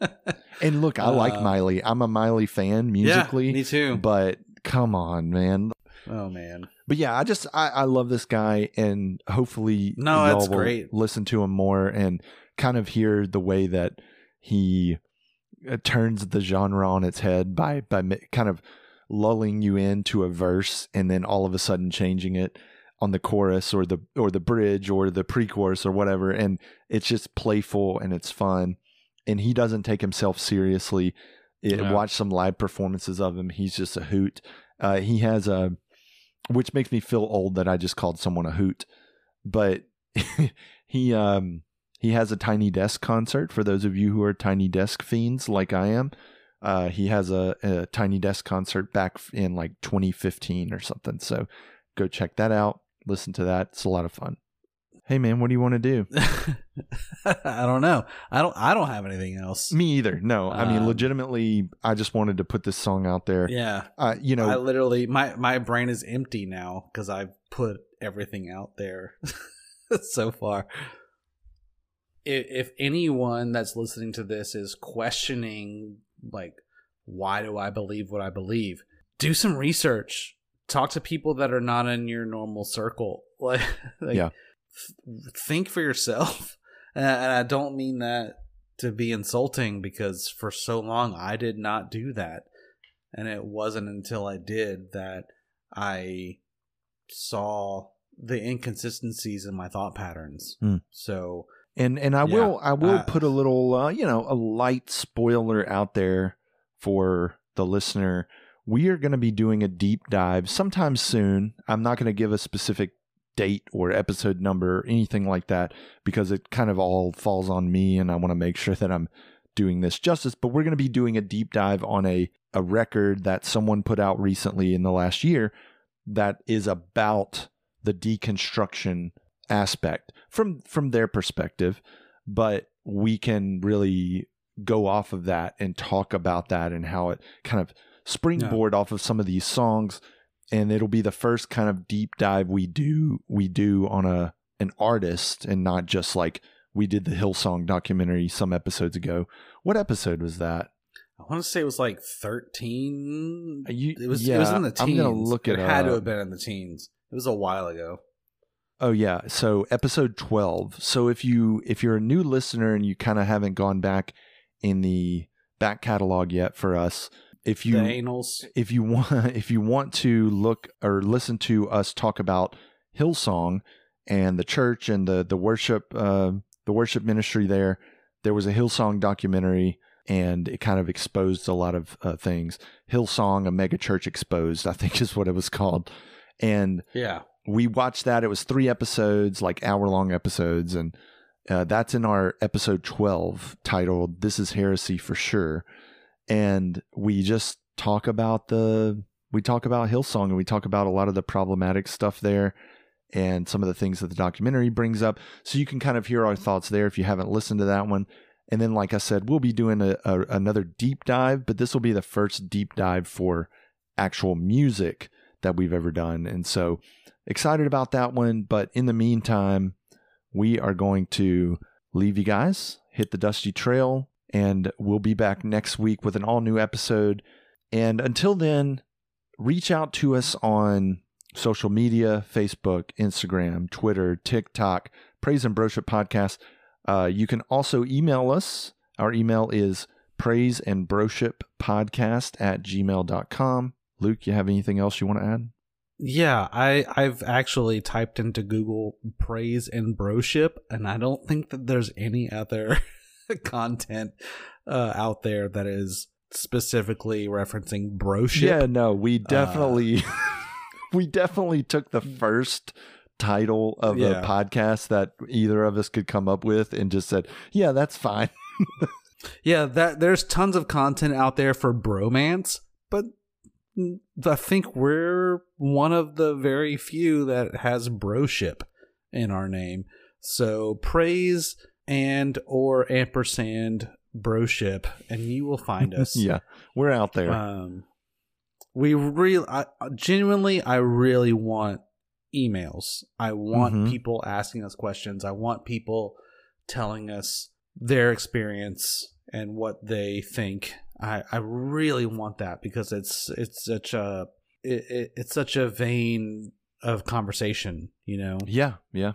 yeah. And look, I like uh, Miley. I'm a Miley fan yeah, musically, me too. but come on, man. oh man, But yeah, I just I, I love this guy, and hopefully, No, y'all that's will great. Listen to him more and kind of hear the way that he uh, turns the genre on its head by by kind of lulling you into a verse and then all of a sudden changing it on the chorus or the or the bridge or the pre-chorus or whatever. And it's just playful and it's fun. And he doesn't take himself seriously. It, Yeah. watch some live performances of him. He's just a hoot. Uh, he has a which makes me feel old that i just called someone a hoot. But he um he has a tiny desk concert for those of you who are tiny desk fiends like i am uh, he has a, a tiny desk concert back in like 2015 or something so go check that out listen to that it's a lot of fun hey man what do you want to do I don't know. I don't. I don't have anything else. me either no i mean Um, legitimately i just wanted to put this song out there Yeah, uh, you know I literally my my brain is empty now because I've put everything out there so far. If, if anyone that's listening to this is questioning, like, why do I believe what I believe? Do some research. Talk to people that are not in your normal circle. Like, like Yeah. th- think for yourself. And and I don't mean that to be insulting because for so long I did not do that. And it wasn't until I did that I saw the inconsistencies in my thought patterns. Hmm. So, And and I Yeah, will I will uh, put a little uh, you know a light spoiler out there for the listener. We are going to be doing a deep dive sometime soon. I'm not going to give a specific date or episode number or anything like that because it kind of all falls on me and I want to make sure that I'm doing this justice, but we're going to be doing a deep dive on a a record that someone put out recently in the last year that is about the deconstruction aspect from from their perspective but we can really go off of that and talk about that and how it kind of springboard off of some of these songs and it'll be the first kind of deep dive we do we do on a an artist and not just like we did the Hillsong documentary some episodes ago. What episode was that? I want to say it was like 13. You- it was yeah, it was in the teens. I'm gonna look it had to have been in the teens. It was a while ago. Oh yeah, so episode 12. So if you if you're a new listener and you kind of haven't gone back in the back catalog yet for us, if you if you want if you want to look or listen to us talk about Hillsong and the church and the the worship uh, the worship ministry there, there was a Hillsong documentary and it kind of exposed a lot of uh, things. Hillsong, a mega church exposed, I think is what it was called, and Yeah. We watched that. It was three episodes, like hour long episodes, and uh, that's in our episode 12 titled This is Heresy for Sure. And we just talk about the, we talk about Hillsong and we talk about a lot of the problematic stuff there and some of the things that the documentary brings up. So you can kind of hear our thoughts there if you haven't listened to that one. And then, like I said, we'll be doing a, a, another deep dive, but this will be the first deep dive for actual music that we've ever done. And so, excited about that one. But in the meantime, we are going to leave you guys, hit the dusty trail, and we'll be back next week with an all new episode. And until then, reach out to us on social media Facebook, Instagram, Twitter, TikTok, Praise and Broship Podcast. Uh, you can also email us. Our email is praise and broship podcast at gmail.com. Luke, you have anything else you want to add? Yeah, I I've actually typed into Google praise and broship, and I don't think that there's any other content uh, out there that is specifically referencing broship. Yeah, no, we definitely we definitely took the first title of Yeah. a podcast that either of us could come up with and just said, "Yeah, that's fine." Yeah, that there's tons of content out there for bromance, but I think we're one of the very few that has broship in our name. So praise and or ampersand broship, and you will find us. yeah, we're out there. Um, we really, I, genuinely, I really want emails. I want Mhm. people asking us questions. I want people telling us their experience and what they think. I, I really want that because it's it's such a it, it, it's such a vein of conversation, you know. yeah, yeah.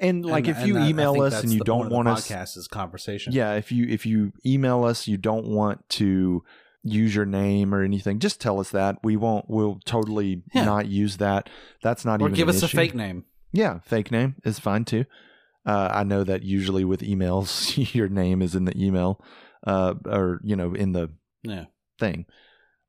And like And- if you I email us and you don't want us podcast is conversation. Yeah, if you if you email us, you don't want to use your name or anything, just tell us that. We won't. We'll totally Yeah. not use that. That's not or even. give an us a fake name. Yeah, fake name is fine too. Uh, I know that usually with emails, your name is in the email, uh, or you know, in the Yeah. thing.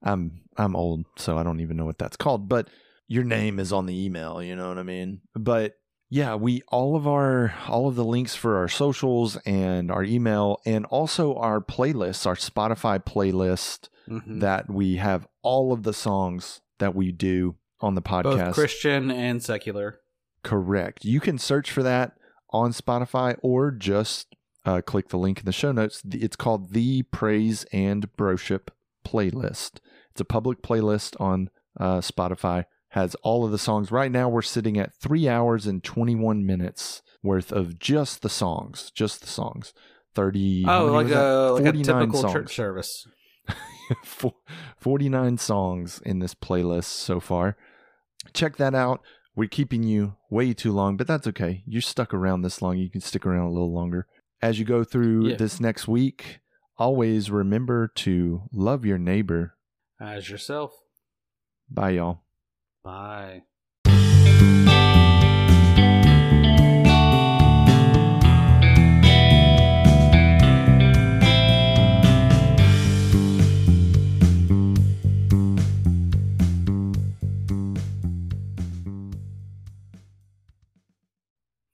I'm I'm old, so I don't even know what that's called. But your name is on the email. You know what I mean? But yeah, we all of our all of the links for our socials and our email, and also our playlists, our Spotify playlist Mhm. that we have all of the songs that we do on the podcast. Both Christian and secular. Correct. You can search for that on Spotify or just uh, click the link in the show notes. It's called the Praise and Broship playlist. It's a public playlist on uh, Spotify. Has all of the songs. Right now, we're sitting at three hours and twenty-one minutes worth of just the songs, just the songs. Thirty. Oh, like a like a typical songs. church service. Fo- 49 songs in this playlist so far. Check that out. We're keeping you way too long, but that's okay. You're stuck around this long. You can stick around a little longer. As you go through Yeah. this next week, always remember to love your neighbor. As yourself. Bye, y'all. Bye.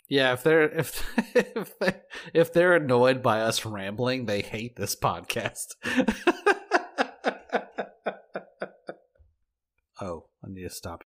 Yeah, if they're if if they if they're annoyed by us rambling, they hate this podcast. oh, I need to stop